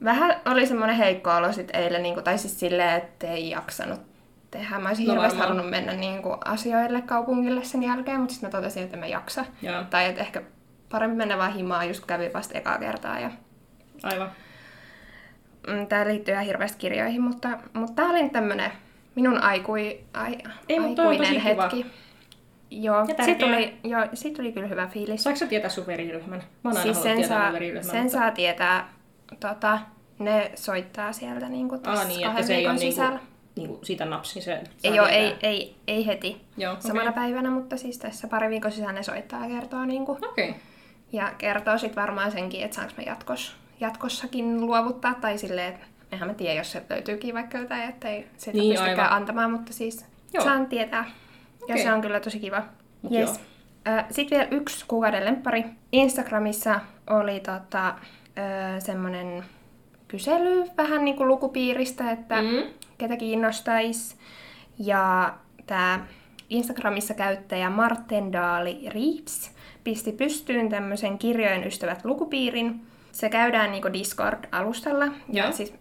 Vähän oli semmoinen heikko olo sit eilen, niinku, tai siis silleen, että ei jaksanut tehdä. Mä olisin
No
hirveästi
varmaan.
halunnut mennä niinku, asioille kaupungille sen jälkeen, mutta sitten mä totesin, että en mä jaksa.
Joo.
Tai että ehkä parempi mennä vaan himaan, just kun kävin vasta ekaa kertaa. Ja,
Aivan.
mm, tää liittyy ihan hirveästi kirjoihin, mutta, mutta tää oli nyt tämmönen minun aikui, ai,
Ei,
aikuinen
tosi kiva.
hetki. Joo,
Ja tärkeää.
tuli, joo, siitä tuli kyllä hyvä fiilis.
Saatko sä tietää sun veriryhmän? Mä oon aina
siis
halunnut
sen,
tietää
saa, sen
mutta...
saa tietää, tota, ne soittaa sieltä niinku tässä
Aa, niin, että
kahden
se
viikon
ole niinku,
sisällä.
niinku siitä napsi. Se
Ei, ole, ei, ei, ei heti
Joo, okei.
samana päivänä, mutta siis tässä pari viikon sisällä ne soittaa ja kertoo niinku.
Okay.
Ja kertoo sitten varmaan senkin, että saanko me jatkos, jatkossakin luovuttaa, tai silleen, että eihän mä tiedä, jos se löytyykin vaikka jotain, että ei sitä
Niin,
niin, pystykään
aivan.
antamaan, mutta siis
Joo.
saan tietää. Ja
Okei.
se on kyllä tosi kiva. Yes. Sitten vielä yksi kuukauden lemppari. Instagramissa oli tota, ö, semmonen kysely vähän niin kuin lukupiiristä, että
Mm.
ketä kiinnostaisi. Ja tämä Instagramissa käyttäjä Martendaali Reeves pisti pystyyn tämmöisen kirjojen ystävät lukupiirin. Se käydään niinku Discord-alustalla. Ja siis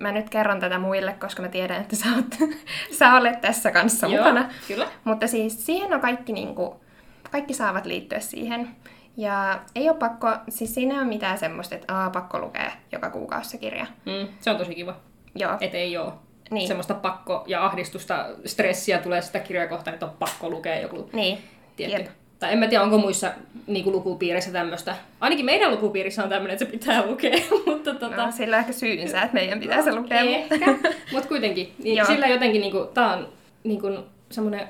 mä nyt kerron tätä muille, koska mä tiedän, että sä, oot, sä olet tässä kanssa
Joo,
mukana.
kyllä.
Mutta siis siihen on kaikki, niinku, kaikki saavat liittyä siihen. Ja ei ole pakko, siis siinä ei ole mitään semmoista, että aa, pakko lukea joka kuukausi se kirja.
Mm, se on tosi kiva.
Joo.
Et ei oo
Niin.
semmoista pakko ja ahdistusta, stressiä tulee sitä kirjaa kohtaan, että on pakko lukea joku
Niin.
tietty.
Jep.
Tai en mä tiedä, onko muissa niin kuin lukupiirissä tämmöistä. Ainakin meidän lukupiirissä on tämmöinen, että se pitää lukea, mutta tota...
No, sillä on ehkä syynsä, että meidän pitää se lukea. mutta-
Ehkä, mutta kuitenkin. Niin sillä jotenkin, niinku, tää on niinku, semmoinen,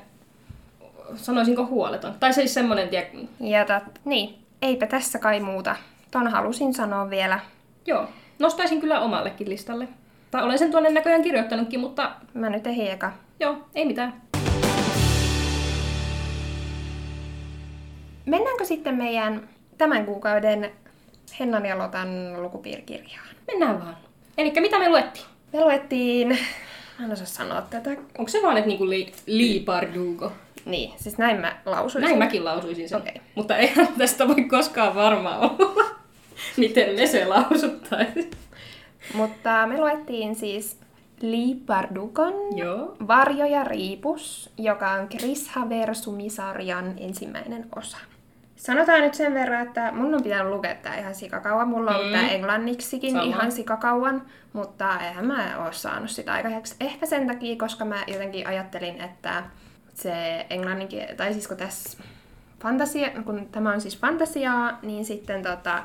sanoisinko huoleton. Tai siis semmoinen, tiedä,
Ja tat, niin, eipä tässä kai muuta. Ton halusin sanoa vielä.
joo, nostaisin kyllä omallekin listalle. Tai olen sen tuonne näköjään kirjoittanutkin, mutta
Mä nyt ehdin eka.
joo, ei mitään.
Mennäänkö sitten meidän tämän kuukauden Hennan ja Lotan lukupiirikirjaan?
Mennään vaan. Eli mitä me luettiin?
Me luettiin... Mä en osaa sanoa tätä.
Onko se vaan, että niinku li, liipardugo?
Niin, siis näin mä lausuisin.
Näin mäkin lausuisin sen.
Okei.
Mutta eihän tästä voi koskaan varmaan olla, miten me se lausuttaisiin.
Mutta me luettiin siis Liipardukon
Joo.
Varjo ja Riipus, joka on Chris Haversumisarjan ensimmäinen osa. Sanotaan nyt sen verran, että mun on pitänyt lukea tää ihan sikakauan. Mulla on ollut
Mm.
tää englanniksikin
Sama.
ihan sikakauan, mutta eihän mä oo saanut sitä aikaiseksi. Ehkä sen takia, koska mä jotenkin ajattelin, että se englanninkin, tai siis kun tässä fantasia, kun tämä on siis fantasiaa, niin sitten tota,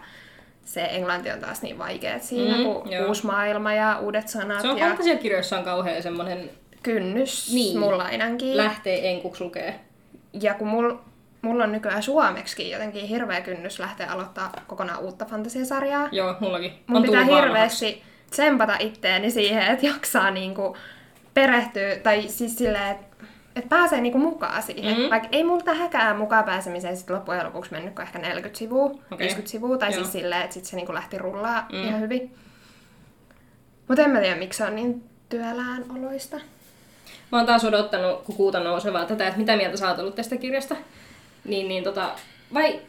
se englanti on taas niin vaikea että siinä,
Mm,
kun
joo.
uusi maailma ja uudet sanat
Se on
ja
fantasiakirjoissa on kauhean semmoinen
kynnys
Niin.
mulla ainakin.
lähtee enkuksi lukee.
Ja kun mul, mulla on nykyään suomeksi jotenkin hirveä kynnys lähteä aloittaa kokonaan uutta fantasiasarjaa.
Joo, mullakin.
Mun
on
pitää hirveästi tsempata itteeni siihen, että jaksaa niinku perehtyä, tai siis silleen, että et pääsee niinku mukaan siihen.
Mhm.
Mm. Vaikka ei multa häkää mukaan pääsemiseen sit loppujen lopuksi mennyt ehkä 40 sivua, okay. 50 sivua, tai
Joo.
siis silleen, että sit se niinku lähti rullaa
Mm.
ihan hyvin. Mutta en mä tiedä, miksi se on niin työlään oloista.
Mä oon taas odottanut, kun kuuta nousevaa tätä, että mitä mieltä sä oot ollut tästä kirjasta. Niin, niin tota, vai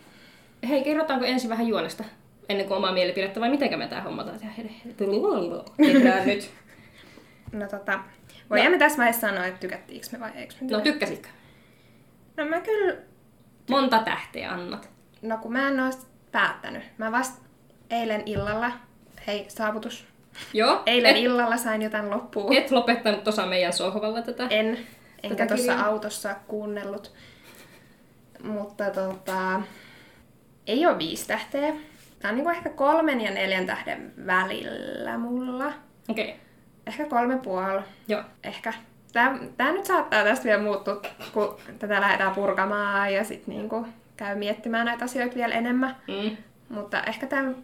hei, kerrotaanko ensin vähän juonesta ennen kuin omaa mielipidettä, vai mitenkä me tää hommataan? Tehdään nyt.
No tota, voidaan me tässä vaiheessa sanoa, että tykättiinkö me vai eikö me
No
tykätä.
tykkäsitkö?
no mä kyllä,
Monta tähteä annat.
no kun mä en oo päättänyt. Mä vasta eilen illalla, hei saavutus,
Joo.
eilen
et,
illalla sain jotain loppuun.
et lopettanut tuossa meidän sohvalla tätä.
En, enkä tuossa autossa kuunnellut. Mutta tota, ei ole viisi tähteä. Tää on niinku ehkä kolmen ja neljän tähden välillä mulla.
Okei. Okay.
Ehkä kolme puoli.
Joo.
Ehkä. Tää, tää nyt saattaa tästä vielä muuttua, kun tätä lähdetään purkamaan ja sitten niinku käy miettimään näitä asioita vielä enemmän.
Mm.
Mutta ehkä tämän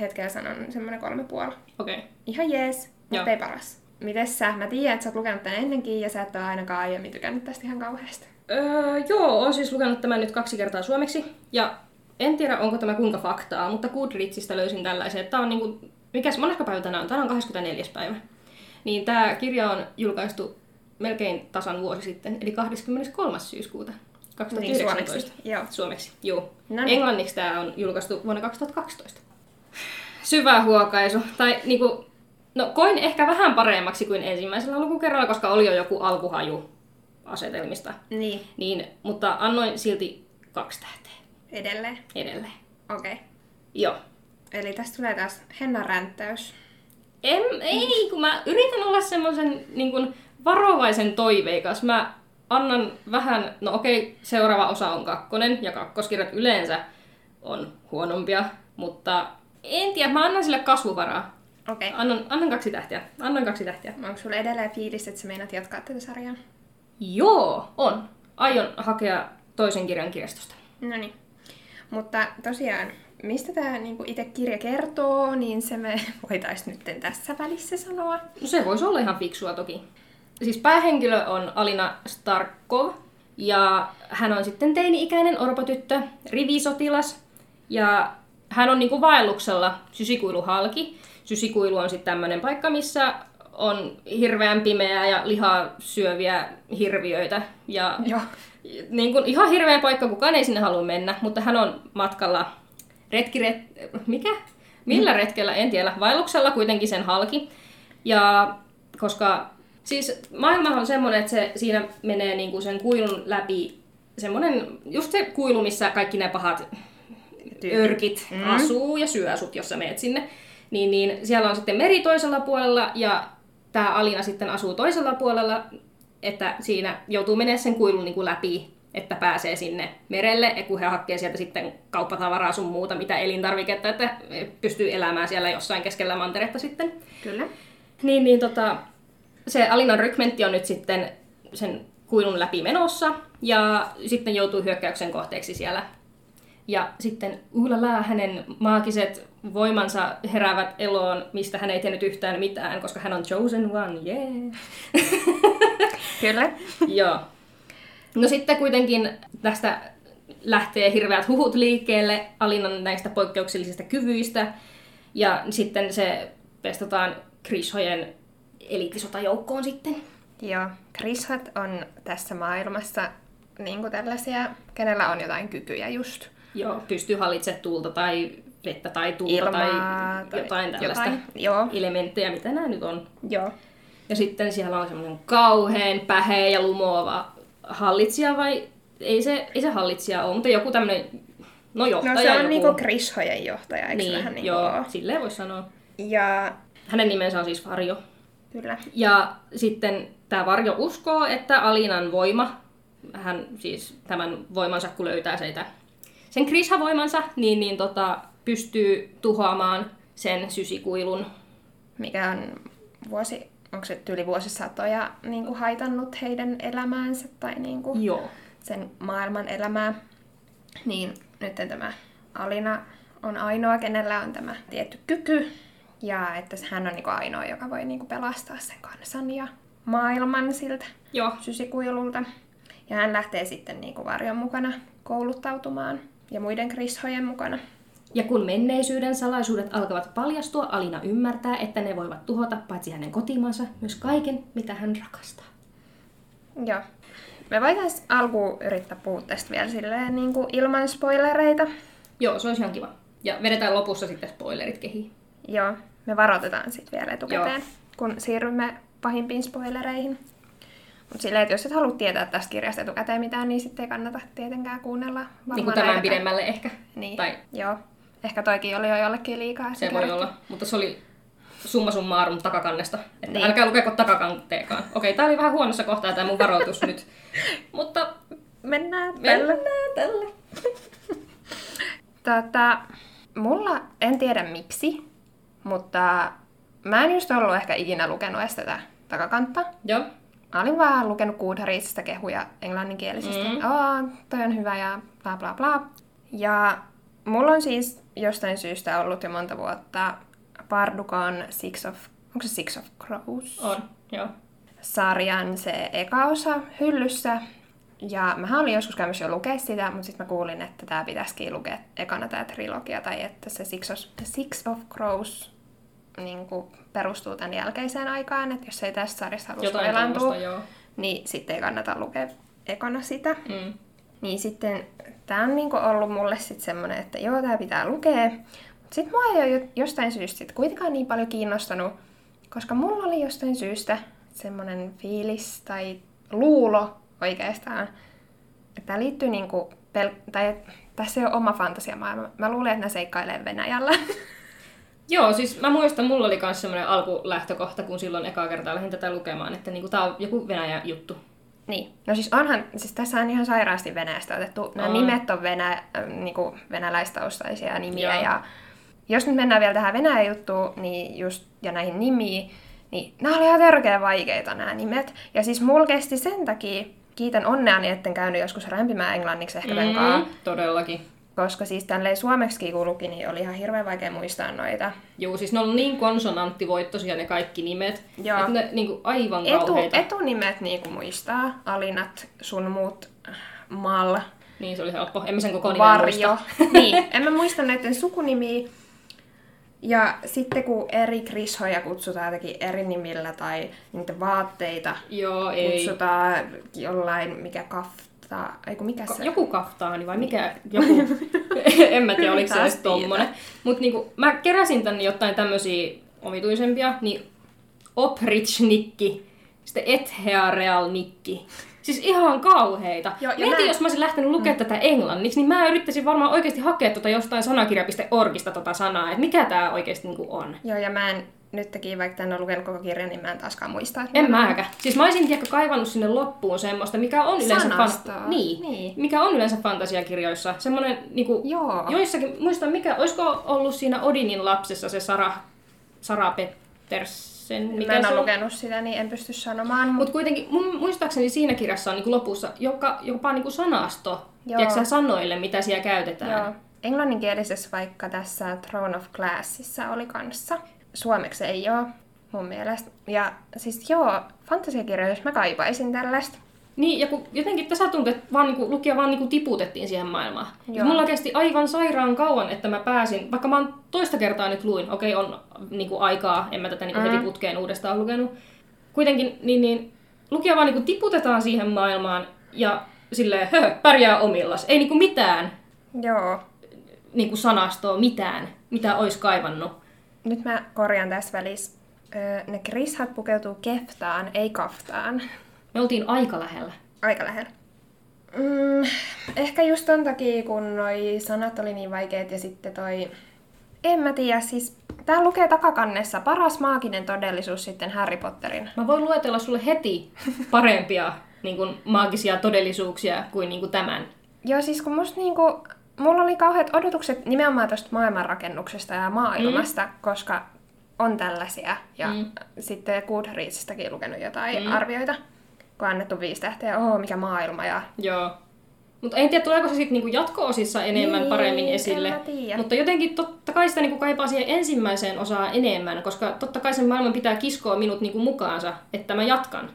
hetkellä sanon semmoinen kolme puoli.
Okei. Okay.
Ihan jees, mutta ei paras. Mites sä? Mä tiedän, että sä oot lukenut tän ennenkin ja sä et ole ainakaan aiemmin tykännyt tästä ihan kauheasti.
Öö, joo, oon siis lukenut tämän nyt kaksi kertaa suomeksi. Ja en tiedä, onko tämä kuinka faktaa, mutta Goodreadsista löysin tällaisen, että tämä on niinku, mikäs, monessa päivä tänään on? Tänään on 24. päivä. Niin tämä kirja on julkaistu melkein tasan vuosi sitten, eli 23. syyskuuta 2019.
Niin, suomeksi. Joo.
Suomeksi, joo.
No niin.
Englanniksi tämä on julkaistu vuonna 2012. Syvä huokaisu. Tai niinku, no koin ehkä vähän paremmaksi kuin ensimmäisellä lukukerralla, koska oli jo joku alkuhaju asetelmista.
Niin,
Niin, mutta annoin silti kaksi tähteä
edelleen.
edelleen.
Okei. Okay.
Joo.
Eli tästä tulee taas Hennan ränttäys.
En, ei, kun mä yritän olla semmoisen niin varovaisen toiveikas. Mä annan vähän, no okei, seuraava osa on kakkonen, ja kakkoskirjat yleensä on huonompia, mutta en tiedä, mä annan sille kasvuvaraa.
Okei. Okay.
Annan, annan kaksi tähteä. Annoin kaksi tähteä.
Onko sulla edelleen fiilis, että sä meinaat jatkaa tätä sarjaa?
Joo, on. Aion hakea toisen kirjan kirjastosta.
No niin. Mutta tosiaan, mistä tämä niinku itse kirja kertoo, niin se me voitaisiin nyt tässä välissä sanoa.
No se voisi olla ihan fiksua toki. Siis päähenkilö on Alina Starkov, ja hän on sitten teini-ikäinen orpotyttö, rivisotilas, ja hän on niinku vaelluksella sysikuiluhalki. Sysikuilu on sitten tämmöinen paikka, missä on hirveän pimeää ja lihaa syöviä hirviöitä. Ja
Joo.
niin kuin, ihan hirveä paikka, kukaan ei sinne halua mennä, mutta hän on matkalla retkiret... Mikä? Millä retkellä? En tiedä. Vaelluksella kuitenkin sen halki. Ja koska siis maailma on semmoinen, että se siinä menee niin kuin sen kuilun läpi semmoinen, just se kuilu, missä kaikki ne pahat örkit mm. asuu ja syö sut, jos sä meet sinne. Niin, niin siellä on sitten meri toisella puolella ja tämä Alina sitten asuu toisella puolella, että siinä joutuu menemään sen kuilun niin kuin läpi, että pääsee sinne merelle, ja kun he hakee sieltä sitten kauppatavaraa sun muuta, mitä elintarviketta, että pystyy elämään siellä jossain keskellä manteretta sitten.
Kyllä.
Niin, niin tota, se Alinan rykmentti on nyt sitten sen kuilun läpi menossa ja sitten joutuu hyökkäyksen kohteeksi siellä. Ja sitten uulala, hänen maagiset voimansa heräävät eloon, mistä hän ei tiennyt yhtään mitään, koska hän on chosen one, yeah.
Kyllä.
Joo. No sitten kuitenkin tästä lähtee hirveät huhut liikkeelle Alinan näistä poikkeuksellisista kyvyistä. Ja sitten se pestataan Krishojen eliittisotajoukkoon sitten.
Joo. Krishat on tässä maailmassa niin kuin tällaisia, kenellä on jotain kykyjä just.
Joo, pystyy hallitsemaan tuulta tai vettä tai tuulta
Ilmaa
tai,
tai
jotain tällaista
jotain. Joo.
elementtejä, mitä nämä nyt on.
Joo.
Ja sitten siellä on semmoinen kauheen päheä ja lumoava hallitsija vai ei se, ei se hallitsija ole, mutta joku tämmöinen, no johtaja
No se on
joku.
niinku Krishojen johtaja, eikö
niin,
vähän niin
joo,
ole?
silleen voisi sanoa.
Ja
Hänen nimensä on siis Varjo.
kyllä.
Ja sitten tämä Varjo uskoo, että Alinan voima, hän siis tämän voimansa kun löytää sitä, sen Krisha-voimansa, niin, niin tota, pystyy tuhoamaan sen sysikuilun.
Mikä on vuosi, onko se yli vuosisatoja niin kuin haitannut heidän elämäänsä tai niin kuin
Joo.
sen maailman elämää. Niin nyt tämä Alina on ainoa, kenellä on tämä tietty kyky. Ja että hän on niinku ainoa, joka voi niinku pelastaa sen kansan ja maailman siltä
Joo.
sysikuilulta. Ja hän lähtee sitten niinku varjon mukana kouluttautumaan ja muiden krishojen mukana.
Ja kun menneisyyden salaisuudet alkavat paljastua, Alina ymmärtää, että ne voivat tuhota paitsi hänen kotimaansa, myös kaiken, mitä hän rakastaa.
Joo. Me voitaisiin alkuun yrittää puhua tästä vielä silleen niin kuin ilman spoilereita.
Joo, se olisi ihan kiva. Ja vedetään lopussa sitten spoilerit kehiin.
Joo, me varoitetaan sitten vielä etukäteen, Joo. kun siirrymme pahimpiin spoilereihin. Mutta silleen, että jos et halua tietää tästä kirjasta etukäteen mitään, niin sitten ei kannata tietenkään kuunnella.
Niin kuin tämän pidemmälle ehkä.
Niin, tai... joo. Ehkä toikin oli jo jollekin liikaa.
Se voi olla, mutta se oli summa summarum takakannesta. Että niin. älkää lukeko takakanteekaan. Okei, tää oli vähän huonossa kohtaa tämä mun varoitus nyt. Mutta
mennään.
Mennään tällä.
tota, mulla, en tiedä miksi, mutta mä en just ollut ehkä ikinä lukenut edes tätä takakantta.
Joo.
Mä olin vaan lukenut Goodreadsista kehuja englanninkielisistä. Mm. Oh, toi on hyvä ja bla bla bla. Ja mulla on siis jostain syystä ollut jo monta vuotta Pardukan Six of... Onko se Six of Crows?
On, joo.
Sarjan se eka osa hyllyssä. Ja mä olin joskus käymässä jo lukea sitä, mutta sitten mä kuulin, että tämä pitäisikin lukea ekana tämä trilogia, tai että se Six of, Six of Crows niin kuin perustuu tämän jälkeiseen aikaan, että jos ei tästä sarjasta halua spoilantua, niin sitten ei kannata lukea ekana sitä.
Mm.
Niin sitten tämä on niinku ollut mulle sitten semmoinen, että joo, tämä pitää lukea. Sitten mua ei ole jostain syystä sit kuitenkaan niin paljon kiinnostanut, koska mulla oli jostain syystä semmoinen fiilis tai luulo oikeastaan, että tämä liittyy niinku, pel- tai tässä ei ole oma fantasiamaailma. Mä luulen, että ne seikkailee Venäjällä.
Joo, siis mä muistan, mulla oli myös semmoinen alkulähtökohta, kun silloin ekaa kertaa lähdin tätä lukemaan, että niinku, tää on joku Venäjä juttu.
Niin. No siis onhan, siis tässä on ihan sairaasti Venäjästä otettu. Nämä on. nimet on venä, äh, niinku venäläistaustaisia nimiä. Joo. Ja jos nyt mennään vielä tähän Venäjä-juttuun niin just, ja näihin nimiin, niin nämä oli ihan törkeä vaikeita nämä nimet. Ja siis mulla kesti sen takia, kiitän onneani, etten käynyt joskus rämpimään englanniksi ehkä mm,
Todellakin.
Koska siis tälleen suomeksi kun luki, niin oli ihan hirveän vaikea muistaa noita.
Joo, siis ne on niin konsonanttivoittoisia ne kaikki nimet, Joo. että ne niin kuin aivan Etu, kauheita.
Etunimet niin kuin muistaa, Alinat, sun muut, Mal.
Niin, se oli helppo. En mä sen koko
Varjo. niin, en mä muista näiden sukunimiä. Ja sitten kun eri krishoja kutsutaan jotenkin eri nimillä tai niitä vaatteita
Joo, ei.
kutsutaan jollain, mikä kafta, ei kun mikä se?
Joku kaftaani vai mikä, joku, en mä tiedä oliko se edes tommonen. Mut niinku, mä keräsin tänne jotain tämmösiä omituisempia, niin Oprich-nikki, sitten Ethereal-nikki, Siis ihan kauheita. Joo, Mietin, mä... jos mä olisin lähtenyt lukemaan mm. tätä englanniksi, niin mä yrittäisin varmaan oikeasti hakea tuota jostain sanakirja.orgista tota sanaa, että mikä tämä oikeasti niinku on.
Joo, ja mä en nyt teki, vaikka en ole lukenut koko kirjan, niin mä en taaskaan muista.
Että en mäkään. Siis mä olisin ehkä kaivannut sinne loppuun semmoista, mikä on yleensä, fan... niin, niin. Mikä on yleensä fantasiakirjoissa. Semmoinen, niinku, Joo. joissakin, muista mikä, olisiko ollut siinä Odinin lapsessa se Sara, Sara Petters, sen,
mikä Mä en ole lukenut sitä, niin en pysty sanomaan.
Mutta Mut kuitenkin mun, muistaakseni siinä kirjassa on niinku lopussa joka, jopa niinku sanasto tiedätkö, sanoille, mitä siellä käytetään. Joo.
Englanninkielisessä vaikka tässä Throne of Glassissa oli kanssa. Suomeksi ei ole mun mielestä. Ja siis joo, fantasiakirjoissa mä kaipaisin tällaista.
Niin, ja kun jotenkin tässä tuntuu, että vaan niinku, lukija vaan niinku tiputettiin siihen maailmaan. Joo. Mulla kesti aivan sairaan kauan, että mä pääsin, vaikka mä oon toista kertaa nyt luin, okei on niinku, aikaa, en mä tätä niinku, mm. heti putkeen uudestaan lukenut. Kuitenkin, niin, niin lukija vaan niinku, tiputetaan siihen maailmaan ja silleen, höhö, pärjää omillas. Ei niinku mitään
Joo.
Niinku, sanastoa, mitään, mitä ois kaivannut.
Nyt mä korjaan tässä välissä. Ne krishat pukeutuu keftaan, ei kaftaan.
Me oltiin aika lähellä.
Aika lähellä. Mm, ehkä just ton takia, kun noi sanat oli niin vaikeet ja sitten toi... En mä tiedä, siis tää lukee takakannessa paras maaginen todellisuus sitten Harry Potterin.
Mä voin luetella sulle heti parempia niin kuin, maagisia todellisuuksia kuin, niin kuin tämän.
Joo, siis kun musta niin kuin, mulla oli kauheat odotukset nimenomaan tuosta maailmanrakennuksesta ja maailmasta, mm. koska on tällaisia. Ja mm. sitten Goodreadsistakin lukenut jotain mm. arvioita kun annettu viisi tähteä, oho, mikä maailma. Ja...
Joo. Mutta en tiedä, tuleeko se sitten niinku jatko-osissa enemmän
Niin,
paremmin esille. Mutta jotenkin totta kai sitä niinku kaipaa siihen ensimmäiseen osaan enemmän, koska totta kai sen maailman pitää kiskoa minut niinku mukaansa, että mä jatkan.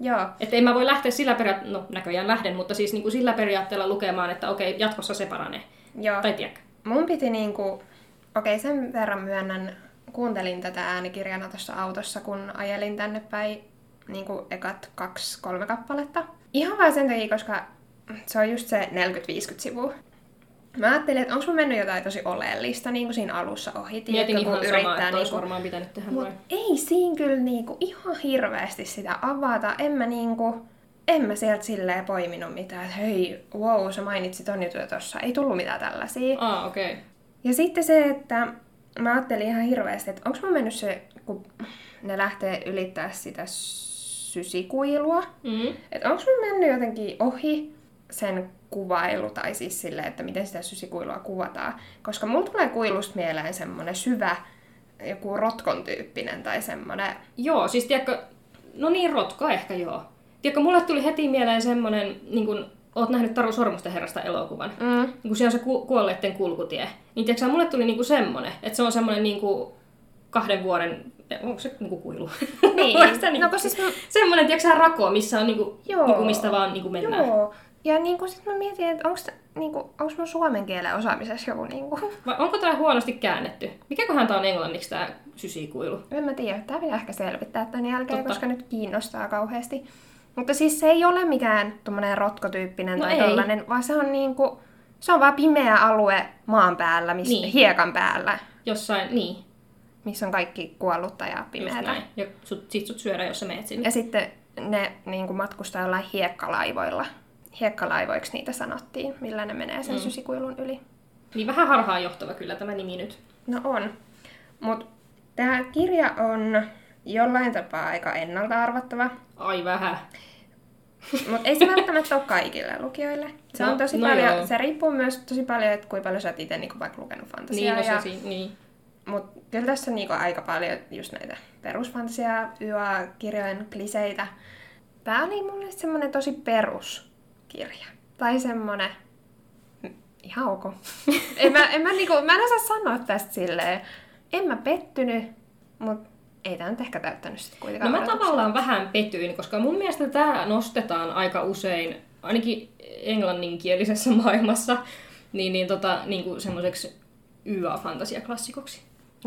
Joo.
Että en mä voi lähteä sillä periaatteella, no näköjään lähden, mutta siis niinku sillä periaatteella lukemaan, että okei, jatkossa se paranee.
Joo.
Tai tiedäkö?
Mun piti niinku, okei sen verran myönnän, kuuntelin tätä äänikirjana tuossa autossa, kun ajelin tänne päin niinku ekat kaksi, kolme kappaletta. Ihan vaan sen takia, koska se on just se 40-50 sivua. Mä ajattelin, että onko mun mennyt jotain tosi oleellista niin kuin siinä alussa ohi.
Mietin ihan
kun
samaa,
yrittää
että olisi
niinku-
varmaan pitänyt tehdä
Mut ei siinä kyllä niinku ihan hirveästi sitä avata. En mä niinku, en mä sieltä silleen poiminut mitään, että hei, wow, sä mainitsit ton jutun jo tossa. Ei tullut mitään tällaisia.
Aa, okei. Okay.
Ja sitten se, että mä ajattelin ihan hirveästi, että onko mä mennyt se, kun ne lähtee ylittää sitä sysikuilua.
Mm.
Että onko mä mennyt jotenkin ohi sen kuvailu, tai siis sille, että miten sitä sysikuilua kuvataan. Koska mulla tulee kuilusta mieleen semmonen syvä, joku rotkon tyyppinen tai semmonen...
Joo, siis tiedätkö, no niin rotko ehkä joo. Tiedätkö, mulle tuli heti mieleen semmonen, niin kun oot nähnyt Taru Sormusten herrasta elokuvan.
Mm.
Niin kun siellä on se ku- kuolleiden kulkutie. Niin tiedätkö, mulle tuli niinku semmonen, että se on semmonen niinku kahden vuoden, onko se niinku kuilu?
Niin.
Onko se
No,
niinku,
kun siis mä-
semmonen, tiedätkö sä, rako, missä on niinku,
Joo.
niinku mistä vaan niinku mennään.
Joo. Ja niinku sit mä mietin, että onko niinku, onks mun suomen kielen osaamisessa joku niinku...
Vai onko tää huonosti käännetty? Mikäköhän tää on englanniksi tää sysikuilu?
En mä tiedä, tää pitää ehkä selvittää tän jälkeen,
Totta.
koska nyt kiinnostaa kauheasti. Mutta siis se ei ole mikään tommonen rotkotyyppinen
No
tai
ei.
tollanen, vaan se on niinku... Se on vaan pimeä alue maan päällä, missä,
Niin.
niin. hiekan päällä,
Jossain, niin,
missä on kaikki kuollutta ja pimeätä.
Ja sut, sit sut syödään, jos sä meet sinne.
Ja sitten ne niin matkustaa jollain hiekkalaivoilla. Hiekkalaivoiksi niitä sanottiin, millä ne menee sen mm. sysikuilun yli.
Niin vähän harhaan johtava kyllä tämä nimi nyt.
No on. Mutta tämä kirja on jollain tapaa aika ennalta arvattava.
Ai vähän.
Mutta ei se välttämättä ole kaikille lukijoille. Se
No,
on tosi
no
paljon,
joo.
se riippuu myös tosi paljon, että kuinka paljon sä oot itse niinku vaikka lukenut
Niin,
fantasiaa.
no
ja,
se, niin.
Mutta kyllä tässä on niinku aika paljon just näitä perusfantasiaa, YA-kirjojen kliseitä. Tää oli mun mielestä semmonen tosi peruskirja. Tai semmonen... mm, Ihan ok. en mä, en mä, niinku, mä en osaa sanoa tästä silleen. En mä pettynyt, mutta ei tää nyt ehkä täyttänyt sit
No
kuitenkaan
mä
odotuksia.
tavallaan vähän petyin, koska mun mielestä tämä nostetaan aika usein, ainakin englanninkielisessä maailmassa, niin, niin, tota, niin kuin semmoiseksi YA-fantasiaklassikoksi.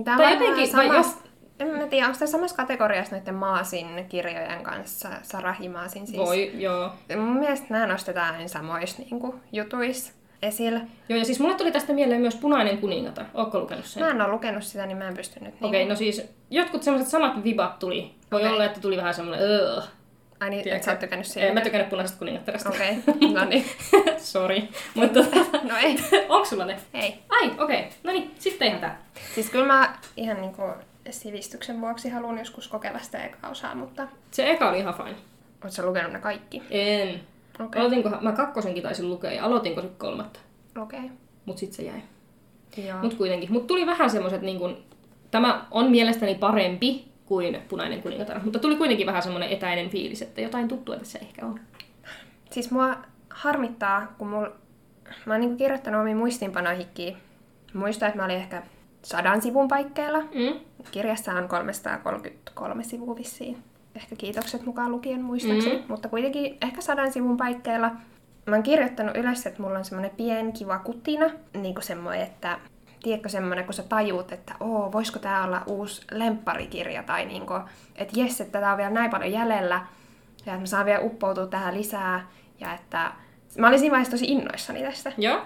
Tää on
Tai jotenkin, vai
samas,
jos-
En mä tiedä, onko tämä samassa kategoriassa näiden Maasin kirjojen kanssa, Sarahi Maasin siis.
Voi, joo.
Mun mielestä nämä nostetaan aina samoissa niin jutuissa esillä.
Joo, ja siis mulle tuli tästä mieleen myös Punainen kuningatar. Ootko lukenut sen?
Mä en ole lukenut sitä, niin mä en pysty nyt.
Okei, no siis jotkut semmoiset samat vibat tuli. Voi
Okei.
olla, että tuli vähän semmoinen, öö.
Ai niin, et
Tiedätkö?
sä oot tykännyt
En
siitä.
mä tykännyt punaisesta kuningattaresta.
Okei, no niin.
Sori. Mutta
No ei,
onko sulla ne?
ei.
Ai, okei. Okay. No niin, sitten ihan tää.
Siis kyllä mä ihan niinku sivistyksen vuoksi haluan joskus kokeilla sitä eka osaa, mutta
Se eka oli ihan fine.
sä lukenut ne kaikki?
En. Okay. Aloitinkohan, mä kakkosenkin taisin lukea ja aloitinko sitten kolmatta.
okei.
Mut sit se jäi.
Joo.
Mut kuitenkin. Mut tuli vähän semmoset niin kun, tämä on mielestäni parempi kuin Punainen kuningatar. Mutta tuli kuitenkin vähän semmonen etäinen fiilis, että jotain tuttua tässä ehkä on.
Siis mua harmittaa, kun mul... Mä oon niinku kirjoittanut omiin muistiinpanoihinkin. Muistan, että mä olin ehkä sadan sivun paikkeilla.
Mm.
Kirjassa on 333 sivua vissiin. Ehkä kiitokset mukaan lukien muistaakseni. Mm. Mutta kuitenkin ehkä sadan sivun paikkeilla. Mä oon kirjoittanut ylös, että mulla on semmonen pien kiva kutina. Niin kuin semmoinen, että tiedätkö semmoinen, kun sä tajuut, että oo, voisiko tää olla uusi lempparikirja, tai niinku, että jes, että tää on vielä näin paljon jäljellä, ja että mä saan vielä uppoutua tähän lisää, ja että mä olin siinä vaiheessa tosi innoissani tästä,
Joo.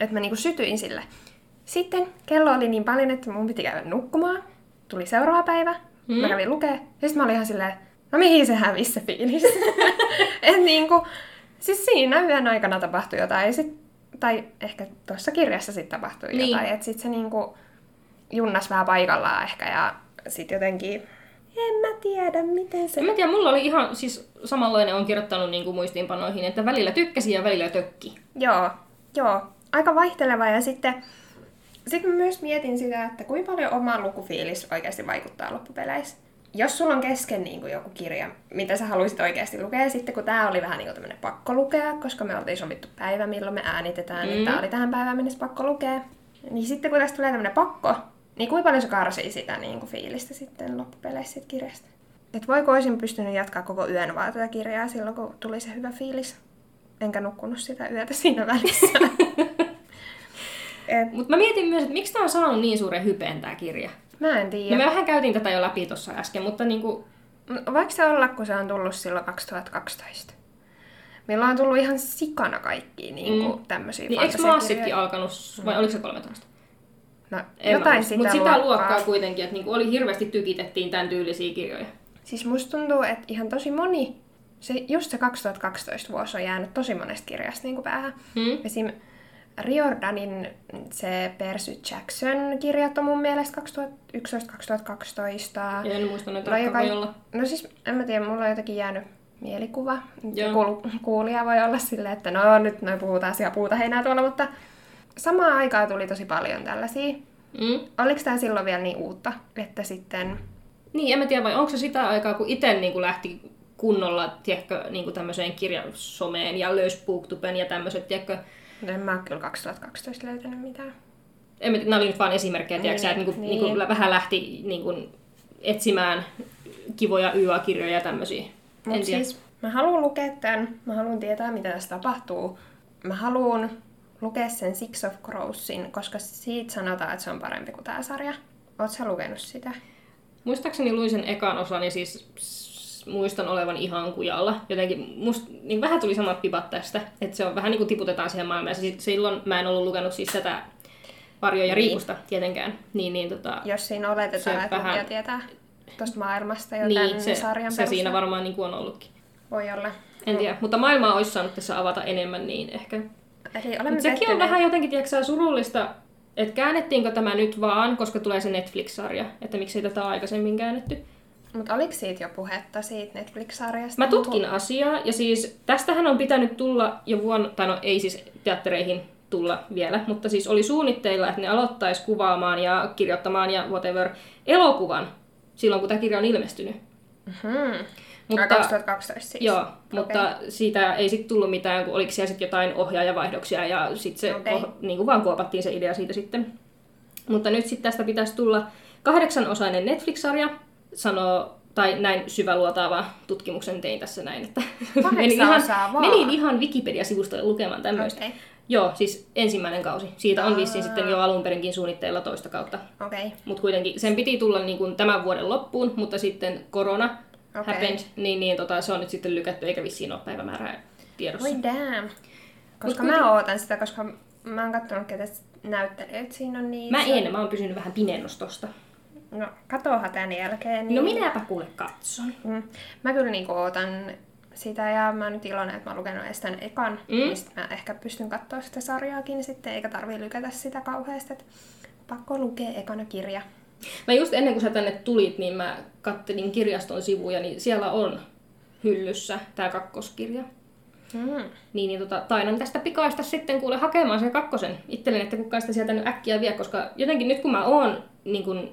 että mä niinku sytyin sille. Sitten kello oli niin paljon, että mun piti käydä nukkumaan, tuli seuraava päivä, mm. mä kävin lukea, ja sitten mä olin ihan silleen, no mihin se hävisi se fiilis? Et niinku, siis siinä yön aikana tapahtui jotain, ja sit, tai ehkä tuossa kirjassa sitten tapahtui
Niin.
niin. jotain, että sitten se niinku junnas vähän paikallaan ehkä, ja sitten jotenkin, en mä tiedä, miten se...
En mä tiedä, mulla oli ihan siis samanlainen on kirjoittanut niin kuin muistiinpanoihin, että välillä tykkäsi ja välillä tökki.
Joo, joo, aika vaihteleva, ja sitten sitten mä myös mietin sitä, että kuinka paljon oma lukufiilis oikeasti vaikuttaa loppupeleissä. jos sulla on kesken niin kuin joku kirja, mitä sä haluaisit oikeasti lukea, ja sitten kun tämä oli vähän niin kuin pakko lukea, koska me oltiin sovittu päivä, milloin me äänitetään, mm. että tämä oli tähän päivään mennessä pakko lukea, niin sitten kun tästä tulee tämmöinen pakko, niin kuinka paljon se karsii sitä niin kuin fiilistä sitten loppupeleissä siitä kirjasta? Et voiko olisin pystynyt jatkaa koko yön vaan tätä kirjaa silloin, kun tuli se hyvä fiilis. Enkä nukkunut sitä yötä siinä välissä. Et,
Mutta mä mietin myös, että miksi tämä on saanut niin suuren hypeen tämä kirja.
mä en
No
tiedä.
me vähän käytiin tätä jo läpi tuossa äsken, mutta niinku,
No, Voiko se olla, kun se on tullut silloin 2012? Milloin on tullut ihan sikana kaikki niin kuin, tämmöisiä
niin eikö? Maassitkin alkanut, vai oliko se 13?
No,
En
jotain sitä
Mutta sitä
luokkaa.
luokkaa kuitenkin, että niinku oli hirveästi tykitettiin tämän tyylisiä kirjoja.
Siis musta tuntuu, että ihan tosi moni, se, just se 2012 vuosi on jäänyt tosi monesta kirjasta niin kuin päähän.
Hmm?
Esim. Riordanin se Percy Jackson kirjat on mun mielestä 2011-2012.
En muista noita voi
joka-
olla.
No siis, en mä tiedä, mulla on jotenkin jäänyt mielikuva.
Joo.
Kuul- kuulija voi olla silleen, että no nyt noin puhutaan siellä puuta heinää tuolla, mutta samaan aikaan tuli tosi paljon tällaisia.
Mm.
Oliko tämä silloin vielä niin uutta, että sitten...
Niin, en mä tiedä, vai onko se sitä aikaa, kun itse niin lähti kunnolla, tiedätkö, niin tämmöiseen kirjasomeen ja löysi booktuben ja tämmöiset, tiedätkö,
No en mä oon kyllä 2012 löytänyt mitään.
en nämä oli nyt vaan esimerkkejä,
Niin,
että niin kuin,
niin.
niin kuin vähän lähti niin kuin, etsimään kivoja YA-kirjoja ja tämmöisiä.
Siis mä haluan lukea tämän, mä haluan tietää mitä tässä tapahtuu. Mä haluan lukea sen Six of Crowsin, koska siitä sanotaan, että se on parempi kuin tämä sarja. Sä lukenut sitä?
Muistaakseni luin sen ekan osan ja siis muistan olevan ihan kujalla. Jotenkin must, niin vähän tuli samat pipat tästä, että se on vähän niin kuin tiputetaan siihen maailmaan. Ja si- silloin mä en ollut lukenut siis tätä Varjo ja
Niin.
Riipusta tietenkään. Niin, niin tota,
Jos siinä oletetaan, että
vähän-
tietää tuosta maailmasta jo
niin
tämän
se,
sarjan
se
perusteella.
siinä varmaan niin kuin on ollutkin.
Voi olla.
En tiedä, mutta maailmaa olisi saanut tässä avata enemmän, niin ehkä.
Eli olemme
sekin on vähän jotenkin, tiedätkö, surullista, että käännettiinkö tämä nyt vaan, koska tulee se Netflix-sarja, että miksei tätä aikaisemmin käännetty.
Mutta oliko siitä jo puhetta siitä Netflix-sarjasta?
Mä tutkin asiaa, ja siis tästähän on pitänyt tulla jo vuonna, tai no ei siis teattereihin tulla vielä, mutta siis oli suunnitteilla, että ne aloittaisi kuvaamaan ja kirjoittamaan ja whatever elokuvan silloin, kun tämä kirja on ilmestynyt.
Hmm.
Mutta-
Mutta... 2012 siis.
Joo, mutta siitä ei sitten tullut mitään, kun oliko siellä sitten jotain ohjaajavaihdoksia ja sitten se
Okei.
oh, niin kuin vaan kuopattiin se idea siitä sitten. Mutta nyt sitten tästä pitäisi tulla kahdeksanosainen Netflix-sarja, sanoo, tai näin syväluotaava tutkimuksen tein tässä näin, että menin ihan,
vaan?
menin ihan Wikipedia-sivustolle lukemaan tämmöistä.
Okei.
Joo, siis ensimmäinen kausi. Siitä on vissiin
Aa.
sitten jo alun perinkin suunnitteilla toista kautta.
Okei.
Mutta kuitenkin sen piti tulla niin kuin tämän vuoden loppuun, mutta sitten korona
Okei.
happened, niin, niin tota, se on nyt sitten lykätty, eikä vissiin ole päivämäärää tiedossa.
Voi damn. Koska
Mut
mä ootan sitä, koska mä oon kattonut, ketä näyttelijät siinä on niin.
Mä en, mä oon pysynyt vähän pimennostosta.
No, katoahan tän jälkeen. Niin...
No minäpä kuule katson.
Mm. Mä kyllä niinku ootan sitä ja mä oon nyt iloinen, että mä oon lukenut edes tän ekan,
Mm.
mistä mä ehkä pystyn katsoa sitä sarjaakin sitten, eikä tarvii lykätä sitä kauheasti. Et pakko lukea ekana kirja.
Mä just ennen kuin sä tänne tulit, niin mä kattelin kirjaston sivuja, niin siellä on hyllyssä tää kakkoskirja.
Mm.
Niin, niin tota, tainan tästä pikaista sitten kuule hakemaan sen kakkosen itselleni, että kukaan sitä sieltä nyt äkkiä vie, koska jotenkin nyt kun mä oon, niin kun,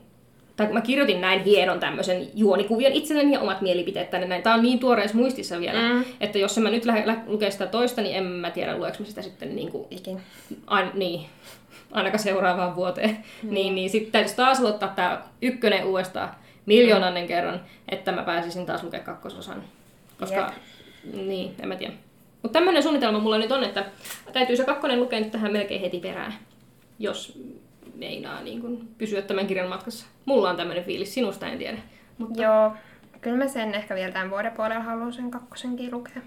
tai kun mä kirjoitin näin hienon tämmöisen juonikuvion itselleni ja omat mielipiteet tänne näin, tää on niin tuoreessa muistissa vielä,
Mm.
että jos mä nyt lähde lä- lukea sitä toista, niin en mä tiedä lueks mä sitä sitten niin kuin,
Ikin.
ain, niin, ainakaan seuraavaan vuoteen. Niin, niin sitten täytyisi taas aloittaa tämä ykkönen uudestaan miljoonannen kerran, että mä pääsisin taas lukemaan kakkososan. Koska, niin, en mä tiedä. Mutta tämmöinen suunnitelma mulla nyt on, että täytyy se kakkonen lukea nyt tähän melkein heti perään, jos meinaa niin kun pysyä tämän kirjan matkassa. Mulla on tämmöinen fiilis, sinusta en tiedä. Mutta
Joo, kyllä mä sen ehkä vielä tämän vuoden puolella haluan sen kakkosenkin lukea.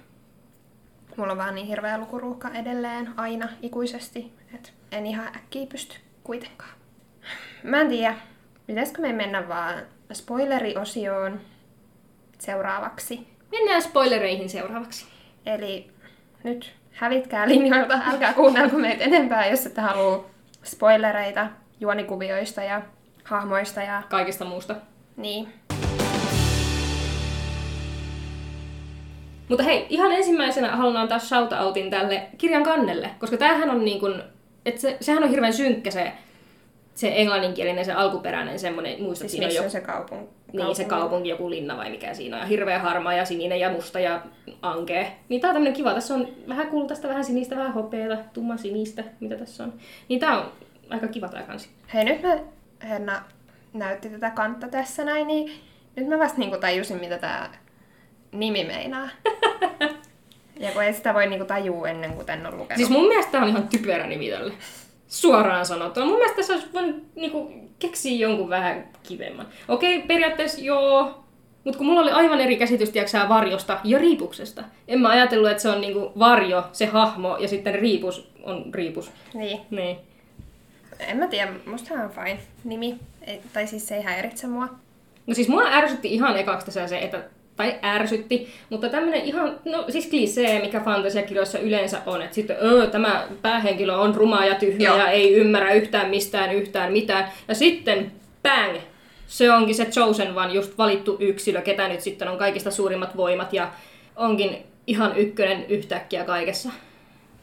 Mulla on vaan niin hirveä lukuruuhka edelleen, aina, ikuisesti, että en ihan äkkiä pysty kuitenkaan. Mä en tiedä, pitäisikö me mennä vaan spoileriosioon seuraavaksi.
mennään spoilereihin seuraavaksi.
Eli nyt hävitkää linjoilta, älkää kuunnelko meitä enempää, jos ette halua spoilereita juonikuvioista ja hahmoista ja
Kaikesta muusta.
niin.
Mutta hei, ihan ensimmäisenä haluan antaa shoutoutin tälle kirjan kannelle, koska tämähän on niin kuin, että se, sehän on hirveän synkkä se se englanninkielinen, se alkuperäinen semmoinen, muistat,
Siis
siinä on
se kaupunki?
niin, se kaupunki, joku linna vai mikä siinä on, ja hirveä harmaa ja sininen ja musta ja ankea. Niin tää on tämmönen kiva, tässä on vähän kultaista, vähän sinistä, vähän hopeata, tumma sinistä, mitä tässä on. Niin tää on aika kiva tää kansi.
Hei, nyt me, Henna näytti tätä kantta tässä näin, niin nyt mä vasta niinku tajusin, mitä tää nimi meinaa. ja kun ei sitä voi niinku tajua ennen kuin en ole lukenut.
Siis mun mielestä tää on ihan typerä nimi tälle. Suoraan sanottuna. Mun mielestä tässä olisi voinut niinku, keksiä jonkun vähän kivemman. Okei, periaatteessa joo. Mutta kun mulla oli aivan eri käsitys, tiiäksä, varjosta ja riipuksesta. En mä ajatellut, että se on niinku varjo, se hahmo, ja sitten riipus on riipus.
Niin.
Niin.
En mä tiedä, musta on fine nimi. Ei, tai siis se ei häiritse mua.
No siis mua ärsytti ihan ekaksi tässä se, että tai ärsytti, mutta tämmönen ihan, no siis klisee, mikä fantasiakirjoissa yleensä on, että sitten öö, tämä päähenkilö on ruma ja tyhmä
Joo.
ja ei ymmärrä yhtään mistään yhtään mitään. Ja sitten bang, se onkin se chosen one, just valittu yksilö, ketä nyt sitten on kaikista suurimmat voimat ja onkin ihan ykkönen yhtäkkiä kaikessa.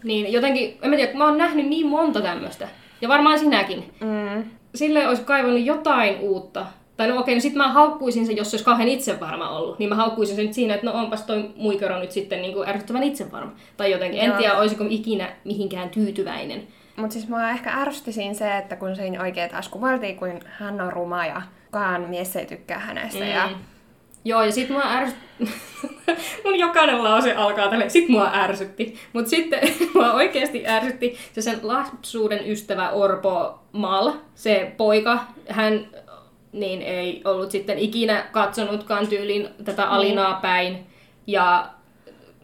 Niin jotenkin, en mä tiedä, kun mä oon nähnyt niin monta tämmöistä, ja varmaan sinäkin,
Mm.
sille olisi kaivannut jotain uutta. Tai no okei, no sit mä haukkuisin sen, jos se olisi kauhean itsevarma ollut. Niin mä haukkuisin sen nyt siinä, että no onpas toi muikero nyt sitten niin kuin ärsyttävän itsevarma. Tai jotenkin. En
Joo.
tiedä, olisiko ikinä mihinkään tyytyväinen.
Mut siis mua ehkä ärsytti siinä se, että kun siinä oikein taas kuvailtiin, kuin hän on ruma ja kukaan mies ei tykkää hänestä. Mm. Ja
Joo, ja sit mua ärsytti... Mun jokainen lause alkaa tälle, sit mua ärsytti. Mut sitten mua oikeasti ärsytti se sen lapsuuden ystävä Orpo Mal, se poika. Hän niin ei ollut sitten ikinä katsonutkaan tyyliin tätä Alinaa päin. Ja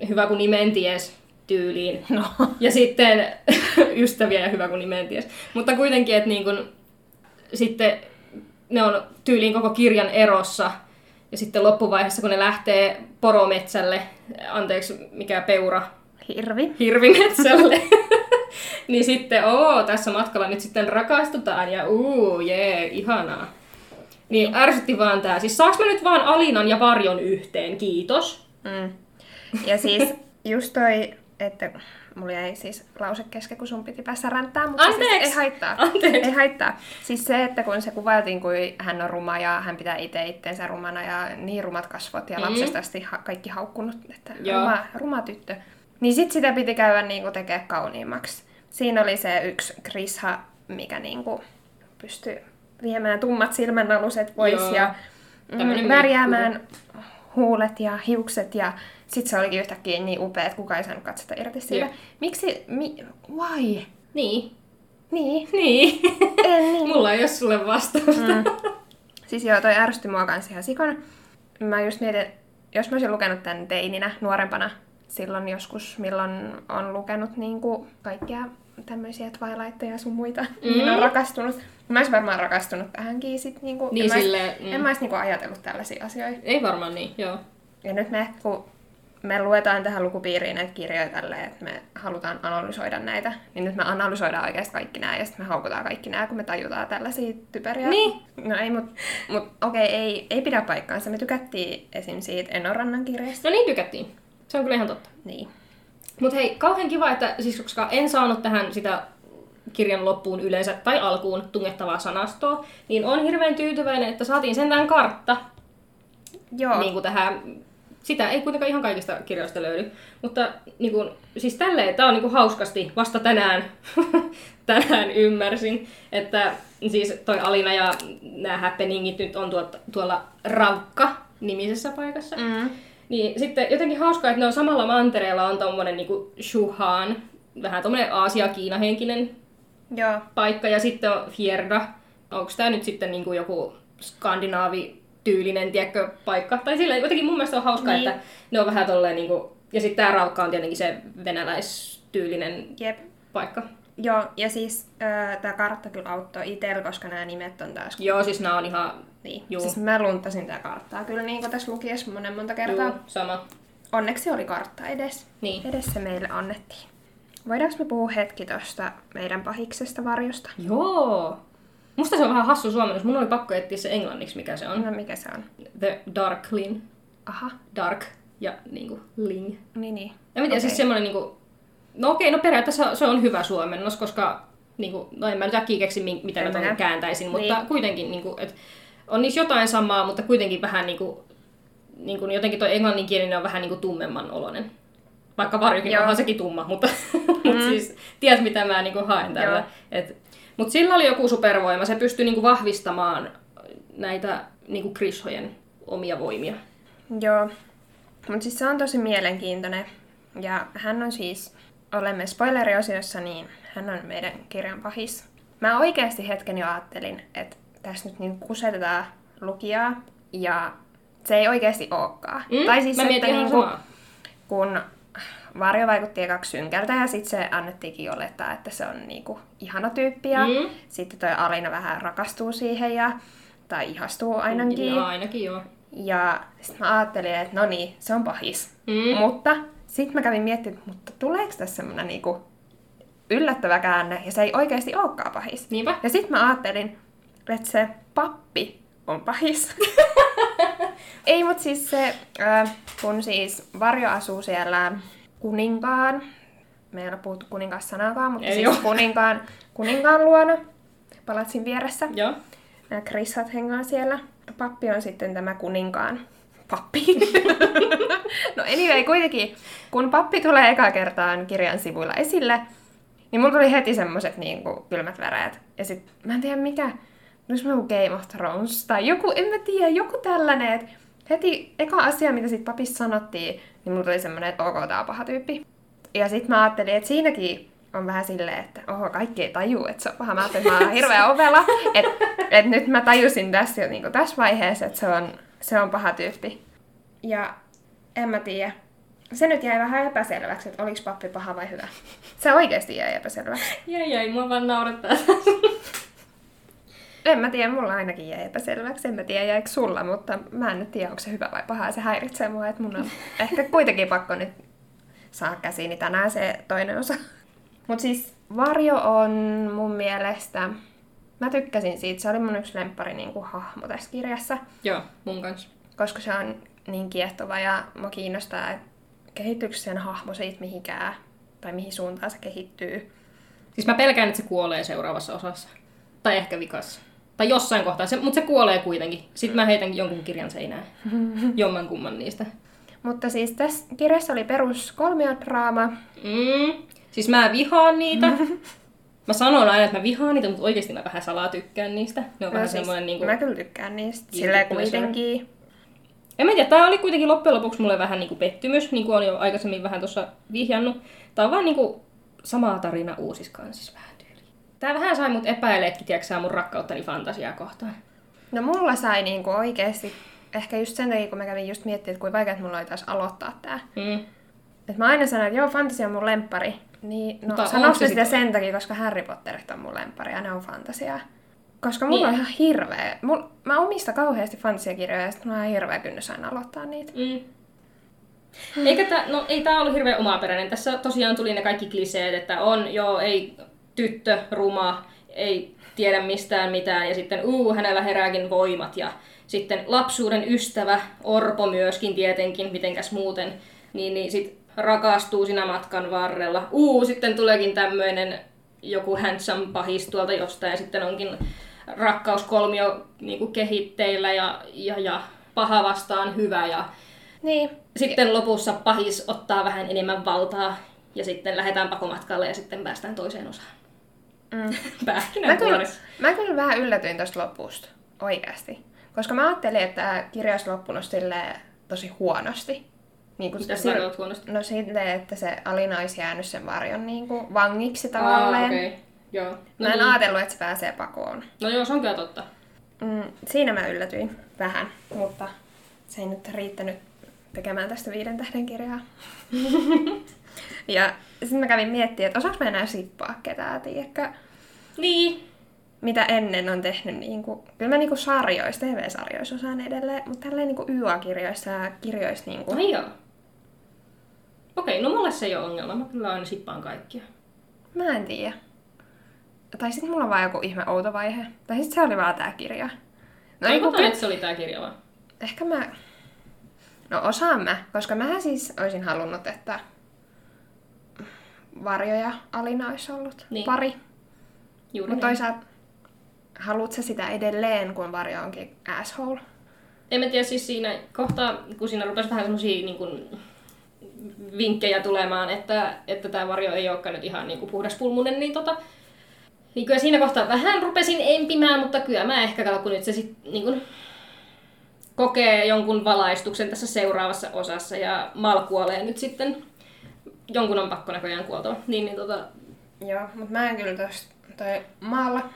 hyvä kun nimen ties tyyliin.
No.
Ja sitten ystäviä ja hyvä kun nimen ties. Mutta kuitenkin, että niin kun, sitten ne on tyyliin koko kirjan erossa. Ja sitten loppuvaiheessa, kun ne lähtee porometsälle, anteeksi, mikä peura,
hirvi.
hirvimetsälle, niin sitten, oo, tässä matkalla nyt sitten rakastutaan ja uu, jee, ihanaa. Niin ärsytti vaan tää. Siis saaks mä nyt vaan Alinan ja Varjon yhteen, kiitos.
Mm. Ja siis just toi, että mulla jäi siis lause kesken, kun sun piti päässä ränttää, mutta siis
Anteeksi!
ei haittaa.
Anteeksi.
Ei haittaa. Siis se, että kun se kuvailtiin, kuin hän on ruma ja hän pitää itse itteensä rumana ja niin rumat kasvot ja
Mm.
lapsesta asti ha- kaikki haukkunut, että
Joo.
ruma, ruma tyttö. Niin sit sitä piti käydä niinku tekemään kauniimmaksi. Siinä oli se yksi Krisha, mikä niinku pystyi viemään tummat silmänaluset pois
Joo.
ja mm, värjäämään huulet ja hiukset ja sit se olikin yhtäkkiä niin upea, että kukaan ei saanut katsota irti siitä.
Joo.
Miksi? Mi, why?
Niin.
Niin.
Niin.
En niin.
Mulla ei ole sulle vastausta.
Mm. Siis joo, toi ärsytti mua kans ihan sikana. Mä just mietin, jos mä olisin lukenut tän teininä, nuorempana, silloin joskus, milloin on lukenut niinku kaikkia tämmöisiä Twilightteja ja sun muita, mm. niin on rakastunut. Mä olisin varmaan rakastunut tähänkin sit niinku.
Niin
en mä ois-
silleen, mm.
En mä ois niinku ajatellut tällaisia asioita.
Ei varmaan niin, joo.
Ja nyt me, kun me luetaan tähän lukupiiriin näitä kirjoja tälleen, että me halutaan analysoida näitä, niin nyt me analysoidaan oikeasti kaikki nämä ja sitten me haukutaan kaikki nämä, kun me tajutaan tällaisia typeriä.
Niin.
No ei, mutta mut, okei, ei, ei pidä paikkaansa. Me tykättiin esim. siitä Enorannan kirjasta.
No niin tykättiin. Se on kyllä ihan totta.
Niin.
Mutta hei, kauhean kiva, että siis koska en saanut tähän sitä kirjan loppuun yleensä tai alkuun tungettavaa sanastoa, niin on hirveän tyytyväinen, että saatiin sentään kartta
Joo.
niin kuin tähän. Sitä ei kuitenkaan ihan kaikista kirjoista löydy. Mutta niin kuin, siis tälleen, tämä on niin kuin hauskasti vasta tänään, tänään ymmärsin, että siis toi Alina ja nämä happeningit nyt on tuot, tuolla Raukka-nimisessä paikassa.
Mm.
Niin sitten jotenkin hauskaa, että ne on samalla mantereella on tommonen niinku Shuhan, vähän tommonen Aasia-Kiina-henkinen
Joo.
paikka, ja sitten on Fierda. Onko tämä nyt sitten niinku joku skandinaavi-tyylinen, tiedätkö, paikka? Tai sillä jotenkin mun mielestä on hauskaa,
Niin.
että ne on vähän tolleen niinku... Ja sitten tää Raukka on tietenkin se venäläistyylinen
Jep.
paikka.
Joo, ja siis äh, tämä kartta kyllä auttoi itsellä, koska nämä nimet on taas...
Joo, siis nää on ihan...
Niin.
Juu.
Siis mä luntasin tätä karttaa kyllä niin tässä lukiessa monen monta kertaa.
Juu, sama.
Onneksi oli kartta edes.
Niin.
Edes se meille annettiin. Voidaanko me puhua hetki tuosta meidän pahiksesta varjosta?
Joo! Musta se on vähän hassu suomennus. Mun oli pakko etsiä se englanniksi, mikä se on.
No mikä se on?
The Darklin.
Aha,
Dark ja niinku Ling.
niin niin.
Mä tiedä,
Okei.
siis semmonen niinku... No okei, no periaatteessa se on hyvä suomennos, koska Niin kuin, no en mä nyt äkkiä keksi, mi- miten mä
En
ton
minä.
kääntäisin, mutta
Niin.
kuitenkin, niin kuin, että on niissä jotain samaa, mutta kuitenkin vähän niin kuin, niin kuin jotenkin toi englanninkielinen on vähän niin kuin tummemman oloinen. Vaikka varjokin
Joo.
onhan sekin tumma, mutta, mm. mutta siis ties mitä mä niin kuin haen tällä. Mutta sillä oli joku supervoima, se pystyi niin kuin vahvistamaan näitä niin kuin Grishojen omia voimia.
Joo. Mutta siis se on tosi mielenkiintoinen. Ja hän on siis, olemme spoileriosiossa, niin hän on meidän kirjan pahis. Mä oikeasti hetken jo ajattelin, että tässä nyt niin kusetetaan lukijaa, ja se ei oikeasti olekaan.
Mm?
Tai siis,
mä
että niinku,
samaa.
kun Varjo vaikutti ekaksi synkältä ja sitten se annettiinkin olettaa, että se on niinku ihana tyyppi ja
Mm.
sitten toi Alina vähän rakastuu siihen ja, tai ihastuu ainakin.
No, ainakin joo.
Ja sitten mä ajattelin, että no niin, se on pahis.
Mm.
Mutta sitten mä kävin miettimään, että mutta tuleeko tässä semmoinen niinku yllättävä käänne ja se ei oikeasti olekaan pahis.
Niinpä.
Ja sitten mä ajattelin, että se pappi on pahis. Ei, mutta siis se, äh, kun siis Varjo asuu siellä kuninkaan, me ei ole puhuttu kuninkaassanaakaan, mutta
Ei
siis kuninkaan, kuninkaan luona, palatsin vieressä.
Joo.
Nämä Chrisat hengaa siellä. Pappi on sitten tämä kuninkaan pappi. no anyway, kuitenkin, kun pappi tulee eka kertaan kirjan sivuilla esille, niin mulla tuli heti semmoset niin kuin, kylmät väreet. Ja sit mä en tiedä mikä, olisi joku Game of Thrones tai joku, en mä tiedä, joku tällainen, että heti eka asia, mitä sit papissa sanottiin, niin mulla tuli semmonen, että ok, tää on paha tyyppi. Ja sit mä ajattelin, että siinäkin on vähän silleen, että oho, kaikki ei taju, että se on paha. Mä ajattelin, että mä oon hirveä ovella. Että et nyt mä tajusin tässä niin tässä vaiheessa, että se on, se on paha tyyppi. Ja en mä tiedä. Se nyt jäi vähän epäselväksi, että oliko pappi paha vai hyvä. Se oikeasti jäi epäselväksi.
Jäi, jäi, mua vaan naurattaa.
En mä tiedä, mulla ainakin jäi epäselväksi. En mä tiedä, jäikö sulla, mutta mä en nyt tiedä, onko se hyvä vai paha. Se häiritsee mua, että mun on ehkä kuitenkin pakko nyt saa käsiini tänään se toinen osa. Mutta siis Varjo on mun mielestä... Mä tykkäsin siitä. Se oli mun yksi lemppari niin kuin hahmo tässä kirjassa,
Joo, mun kanssa.
koska se on niin kiehtova ja mua kiinnostaa, että kehittyykö sen hahmo siitä mihinkään tai mihin suuntaan se kehittyy.
Siis mä pelkään, että se kuolee seuraavassa osassa. Tai ehkä vikassa. Tai jossain kohtaa, se, mutta se kuolee kuitenkin. Sitten mä heitän jonkun kirjan seinään. Jomman kumman niistä.
Mutta siis tässä kirjassa oli perus kolmiodraama,
Mm. Siis mä vihaan niitä. Mä sanon aina, että mä vihaan niitä, mutta oikeasti mä vähän salaa tykkään niistä. Ne on
No
vähän
siis,
semmoinen niinku...
Mä kyllä tykkään niistä.
Pleasure.
kuitenkin.
En mä tiedä, tää oli kuitenkin loppujen lopuksi mulle vähän niinku pettymys, niin kuin olin jo aikaisemmin vähän tuossa vihjannut. Tää on vaan niinku sama tarina uusissa kansissa vähän Tää vähän sai mut epäileekin, tiedätkö mun rakkauttani fantasiaa kohtaan.
No mulla sai niinku oikeesti, ehkä just sen takia, kun mä kävin just miettimään, että kuinka vaikea mulla oli taas aloittaa tää.
Mm.
Et mä aina sanon, että joo, fantasia on mun lemppari. Niin, no sanoks
se
sitä
sit-
sen takia, koska Harry Potterit on mun lemppari ja ne on fantasiaa. Koska mulla
Niin.
on ihan hirveä. Mul, mä omistan kauheasti fantasiakirjoja ja sit mulla on ihan hirveä kynnys aina aloittaa niitä.
Mm. Eikä tää, no ei tää ollut hirveän omaperäinen. Tässä tosiaan tuli ne kaikki kliseet, että on, joo, ei tyttö, ruma, ei tiedä mistään mitään, ja sitten uu, hänellä herääkin voimat, ja sitten lapsuuden ystävä, Orpo myöskin tietenkin, mitenkäs muuten, niin, niin sit rakastuu siinä matkan varrella. Uu, sitten tuleekin tämmöinen joku handsome pahis tuolta jostain, ja sitten onkin rakkauskolmio niin kehitteillä, ja, ja, ja paha vastaan hyvä, ja
Niin.
sitten lopussa pahis ottaa vähän enemmän valtaa ja sitten lähdetään pakomatkalle ja sitten päästään toiseen osaan.
Mm. Mä kyllä, mä kyllä vähän yllätyin tosta lopusta. Oikeasti. Koska mä ajattelin, että tämä kirja olisi loppunut tosi huonosti. Niin kuin
Mitä sä tarkoitat huonosti?
No silleen, että se Alina olisi jäänyt sen varjon niin kuin vangiksi
Aa,
tavallaan.
okei. Okay. Joo.
Mä
No,
en
niin.
ajatellut, että se pääsee pakoon.
no joo, se on kyllä totta.
Mm, siinä mä yllätyin vähän, mutta se ei nyt riittänyt tekemään tästä viiden tähden kirjaa. ja sitten mä kävin miettimään, että osaanko mä enää sippaa ketään, tiedätkö?
Niin.
Mitä ennen on tehnyt, niin kuin, kyllä mä niin kuin sarjoissa, TV-sarjoissa osaan edelleen, mutta tälleen niin kuin YA-kirjoissa ja kirjoissa niin kuin,
Ai joo. Okei, no mulle se ei ole ongelma. Mä kyllä aina sippaan kaikkia.
mä en tiedä. Tai sitten mulla on vaan joku ihme outo vaihe. Tai sitten se oli vaan tää kirja. No
No,
niin
että se oli tää kirja vaan.
ehkä mä... No osaan mä, koska mä siis olisin halunnut, että Varjo ja Alina olisi ollut
Niin.
pari.
Juuri
Mutta toisaalta, haluat sä sitä edelleen, kun varjo onkin asshole?
En mä tiedä, siis siinä kohtaa, kun siinä rupesi vähän semmosia niin kuin, vinkkejä tulemaan, että, että tämä varjo ei olekaan nyt ihan niin kuin puhdas pulmunen, niin tota, niin kyllä siinä kohtaa vähän rupesin empimään, mutta kyllä mä ehkä kato, kun nyt se sit niin kuin, kokee jonkun valaistuksen tässä seuraavassa osassa ja Mal kuolee nyt sitten, jonkun on pakko näköjään kuoltua, niin, niin tota,
Joo, mutta mä en kyllä tosta, toi Maalla.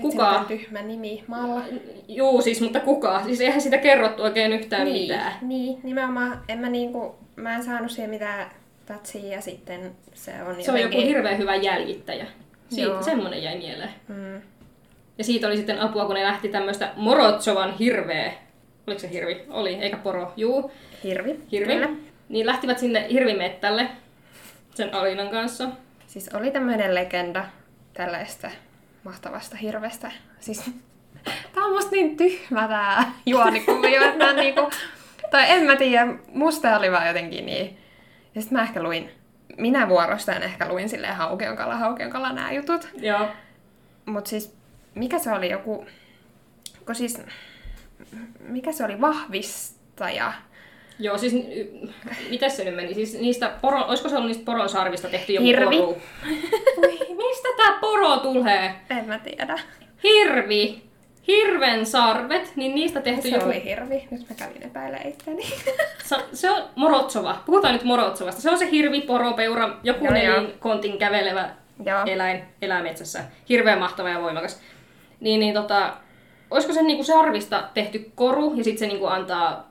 Kuka?
tyhmä nimi, Maalla.
juu siis, mutta kuka? Siis eihän sitä kerrottu oikein yhtään
niin,
mitään.
Niin, nimenomaan, en mä niinku, mä en saanut siihen mitään tatsia ja sitten se on
Se on joku
jotenkin-
hirveän hyvä jäljittäjä. Siitä,
Joo.
semmonen jäi mieleen.
Mm.
Ja siitä oli sitten apua, kun ne lähti tämmöistä Morotsovan hirveä. Oliko se hirvi? Oli, eikä poro. Juu,
Hirvi.
hirvi.
Kyllä.
Niin lähtivät sinne hirvimettälle sen Alinan kanssa.
Siis oli tämmöinen legenda tällaista mahtavasta hirvestä. Siis tää on musta niin tyhmä tää juonikuvio, että mä niinku... Tai en mä tiedä, musta oli vaan jotenkin niin. Ja sit mä ehkä luin, minä vuorostaan ehkä luin silleen haukionkala, haukionkala nää jutut.
Joo.
Mut siis, mikä se oli joku... Kun siis, mikä se oli vahvistaja?
Joo, siis miten se nyt meni? Siis niistä poro, olisiko se ollut niistä poronsarvista tehty joku
Hirvi.
poru? Ui, mistä tää poro tulee?
En mä tiedä.
Hirvi. Hirven sarvet, niin niistä tehty
Se
joku
oli hirvi. Nyt mä kävin epäilemään itteni.
Sa- se on Morotsova. Puhutaan nyt Morotsovasta. Se on se hirvi, poro, peura, joku
Joo, joo.
nelin kontin kävelevä
Joo.
eläin, elää metsässä. Hirveän mahtava ja voimakas. Niin, niin tota, olisiko se niinku sarvista tehty koru ja sitten se niinku antaa,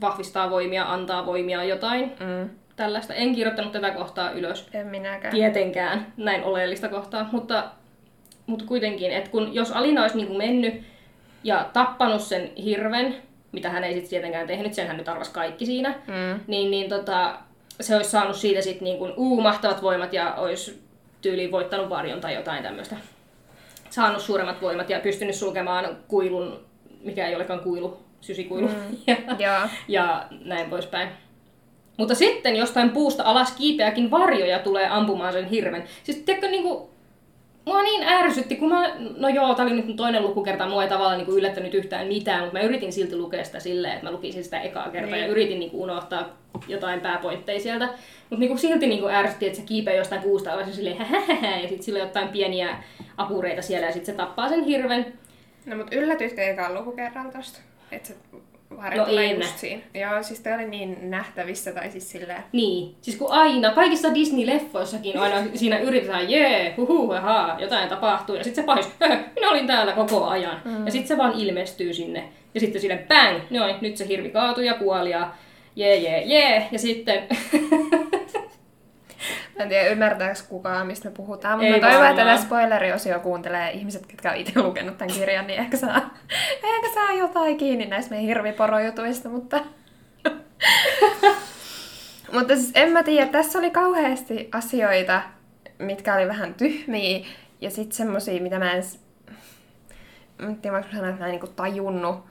vahvistaa voimia, antaa voimia jotain
Mm.
tällaista. En kirjoittanut tätä kohtaa ylös.
En minäkään.
Tietenkään näin oleellista kohtaa, mutta, mutta kuitenkin, että kun jos Alina olisi niinku mennyt ja tappanut sen hirven, mitä hän ei sitten tietenkään tehnyt, sen hän nyt arvasi kaikki siinä,
Mm.
niin, niin tota, se olisi saanut siitä sitten niinku, uu, mahtavat voimat ja olisi tyyliin voittanut varjon tai jotain tämmöistä. Saanut suuremmat voimat ja pystynyt sulkemaan kuilun, mikä ei olekaan kuilu, sysikuilu. Mm. Ja,
Joo.
ja näin poispäin. Mutta sitten jostain puusta alas kiipeäkin varjoja tulee ampumaan sen hirven. Siis tiedätkö, niinku, mua niin ärsytti, kun mä, no joo, tää oli nyt toinen lukukerta, mua ei tavallaan niinku yllättänyt yhtään mitään, mutta mä yritin silti lukea sitä silleen, että mä lukisin sitä ekaa kertaa
Niin.
ja yritin niinku unohtaa jotain pääpointteja sieltä. Mutta niinku silti niinku ärsytti, että se kiipeää jostain puusta alas ja silleen hähähä, ja sitten sillä on jotain pieniä apureita siellä ja sitten se tappaa sen hirven.
No mut yllätyitkö ekaan lukukerralla tosta? Että se
No
tulee
en.
just siinä. Joo, siis toi oli niin nähtävissä tai siis silleen...
Niin, siis kun aina, kaikissa Disney-leffoissakin aina siinä yritetään, jee, huhu, ahaa, jotain tapahtuu, ja sitten se pahis, "Höhö, minä olin täällä koko ajan. Mm. Ja sitten se vaan ilmestyy sinne, ja sitten sille bang, noin, nyt se hirvi kaatui ja kuoli, ja jee, jee, jee, ja sitten,
Mä en tiedä, ymmärtääkö kukaan, mistä me puhutaan, mutta
Ei
mä toivon, että tätä spoileriosio kuuntelee ihmiset, ketkä on itse lukenut tämän kirjan, niin ehkä saa, ehkä saa jotain kiinni näistä meidän hirviporojutuista, mutta... mutta siis en mä tiedä, tässä oli kauheasti asioita, mitkä oli vähän tyhmiä, ja sitten semmosia, mitä mä en... Mä en tiedä, mä sanoa, että mä en niinku tajunnut,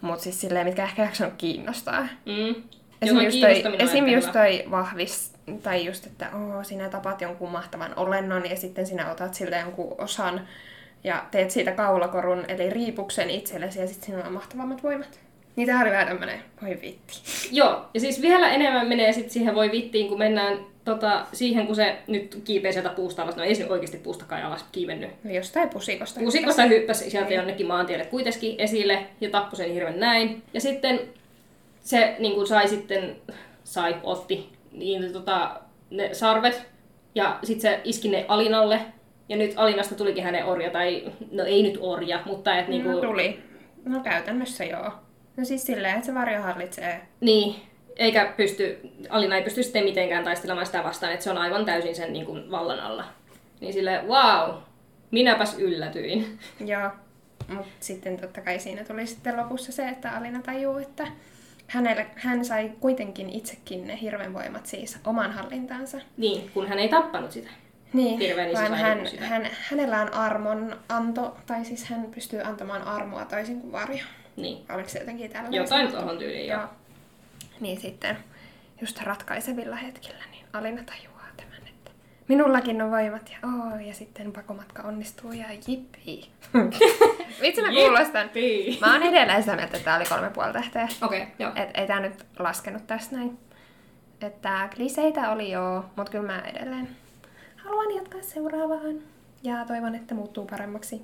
mutta siis silleen, mitkä ehkä jaksanut kiinnostaa.
mm,
Esim. just toi, esim. just toi vahvis, tai just, että oo, sinä tapat jonkun mahtavan olennon ja sitten sinä otat siltä jonkun osan ja teet siitä kaulakorun, eli riipuksen itsellesi ja sitten sinulla on mahtavammat voimat. Niin tää oli vähän tämmönen, voi vitti.
Joo, ja siis vielä enemmän menee sitten siihen voi vittiin, kun mennään tota, siihen, kun se nyt kiipee sieltä puusta alas. No ei se oikeasti puustakaan alas kiivennyt.
Jostain pusikosta.
Pusikosta hyppäsi sieltä jonnekin maantielle kuitenkin esille ja tappoi sen hirven näin. Ja sitten se niin kuin sai sitten, sai, otti niin, tota, ne sarvet ja sitten se iski ne Alinalle. Ja nyt Alinasta tulikin hänen orja, tai no ei nyt orja, mutta et niinku,
No tuli. No käytännössä joo. No siis silleen, että se varjo hallitsee.
niin, eikä pysty, Alina ei pysty sitten mitenkään taistelemaan sitä vastaan, että se on aivan täysin sen niin kuin, vallan alla. Niin silleen, wow, minäpäs yllätyin.
Joo. Mutta sitten totta kai siinä tuli sitten lopussa se, että Alina tajuu, että hänelle, hän sai kuitenkin itsekin ne hirven voimat siis oman hallintaansa.
Niin, kun hän ei tappanut sitä.
Niin,
Hirveän iso
vaan hän,
sitä?
hän, hänellä on armon anto, tai siis hän pystyy antamaan armoa toisin kuin varjo.
Niin.
Oliko se jotenkin tällainen?
Jotain tuohon tyyliin, joo.
Joo. Niin sitten just ratkaisevilla hetkillä, niin Alina että minullakin on voimat ja oo, ja sitten pakomatka onnistuu ja jippi. Vitsi mä kuulostan.
Jippi.
Mä oon edelleen sitä mieltä, että tää oli kolme puoli tähteä.
Okei, okay, joo.
Et ei tää nyt laskenut tästä näin. Että kliseitä oli joo, mutta kyllä mä edelleen haluan jatkaa seuraavaan. Ja toivon, että muuttuu paremmaksi.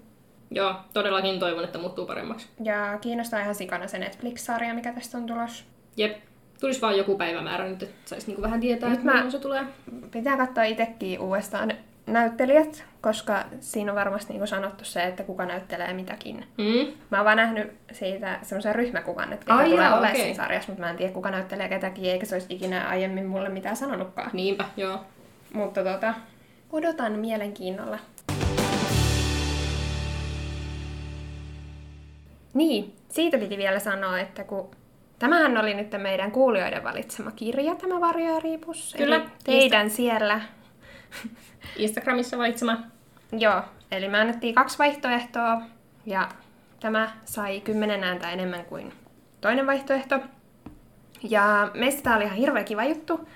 Joo, todellakin toivon, että muuttuu paremmaksi.
Ja kiinnostaa ihan sikana se Netflix-sarja, mikä tästä on tulos.
Jep. Tulisi vaan joku päivämäärä nyt, että saisi niinku vähän tietää,
Nyt
että
mä-
se tulee.
Pitää katsoa itsekin uudestaan näyttelijät, koska siinä on varmasti niin sanottu se, että kuka näyttelee mitäkin.
Mm.
Mä oon vaan nähnyt siitä semmoisen ryhmäkuvan, että ketä
Ai
tulee
jaa,
olemaan
okei.
siinä sarjassa, mutta mä en tiedä kuka näyttelee ketäkin, eikä se olisi ikinä aiemmin mulle mitään sanonutkaan.
Niinpä, joo.
Mutta tota, odotan mielenkiinnolla. Niin, siitä piti vielä sanoa, että kun tämähän oli nyt meidän kuulijoiden valitsema kirja, tämä Varjo ja Riipus.
Kyllä,
Eli teidän siellä.
Instagramissa valitsema.
Joo, eli me annettiin kaksi vaihtoehtoa ja tämä sai kymmenen ääntä enemmän kuin toinen vaihtoehto. Ja meistä tämä oli ihan hirveä kiva juttu.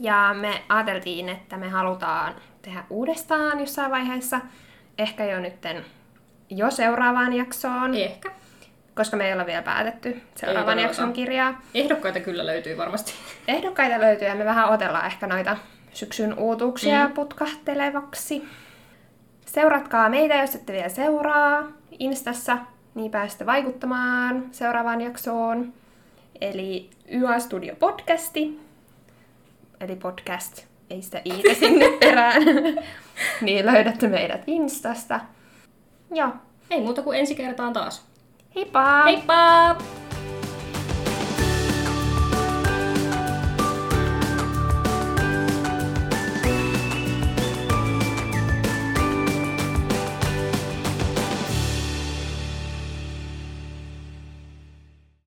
Ja me ajateltiin, että me halutaan tehdä uudestaan jossain vaiheessa. Ehkä jo nytten jo seuraavaan jaksoon,
Ehkä.
Koska me ei olla vielä päätetty seuraavan jakson kirjaa.
Ehdokkaita kyllä löytyy varmasti.
Ehdokkaita löytyy ja me vähän otellaan ehkä noita syksyn uutuuksia mm. putkahtelevaksi. Seuratkaa meitä, jos ette vielä seuraa Instassa, niin pääsette vaikuttamaan seuraavaan jaksoon. Eli YA Studio Podcasti, eli podcast, ei sitä iitä sinne perään, niin löydätte meidät Instasta. Joo,
Ei muuta kuin ensi kertaan taas.
Heippa!
Heippa!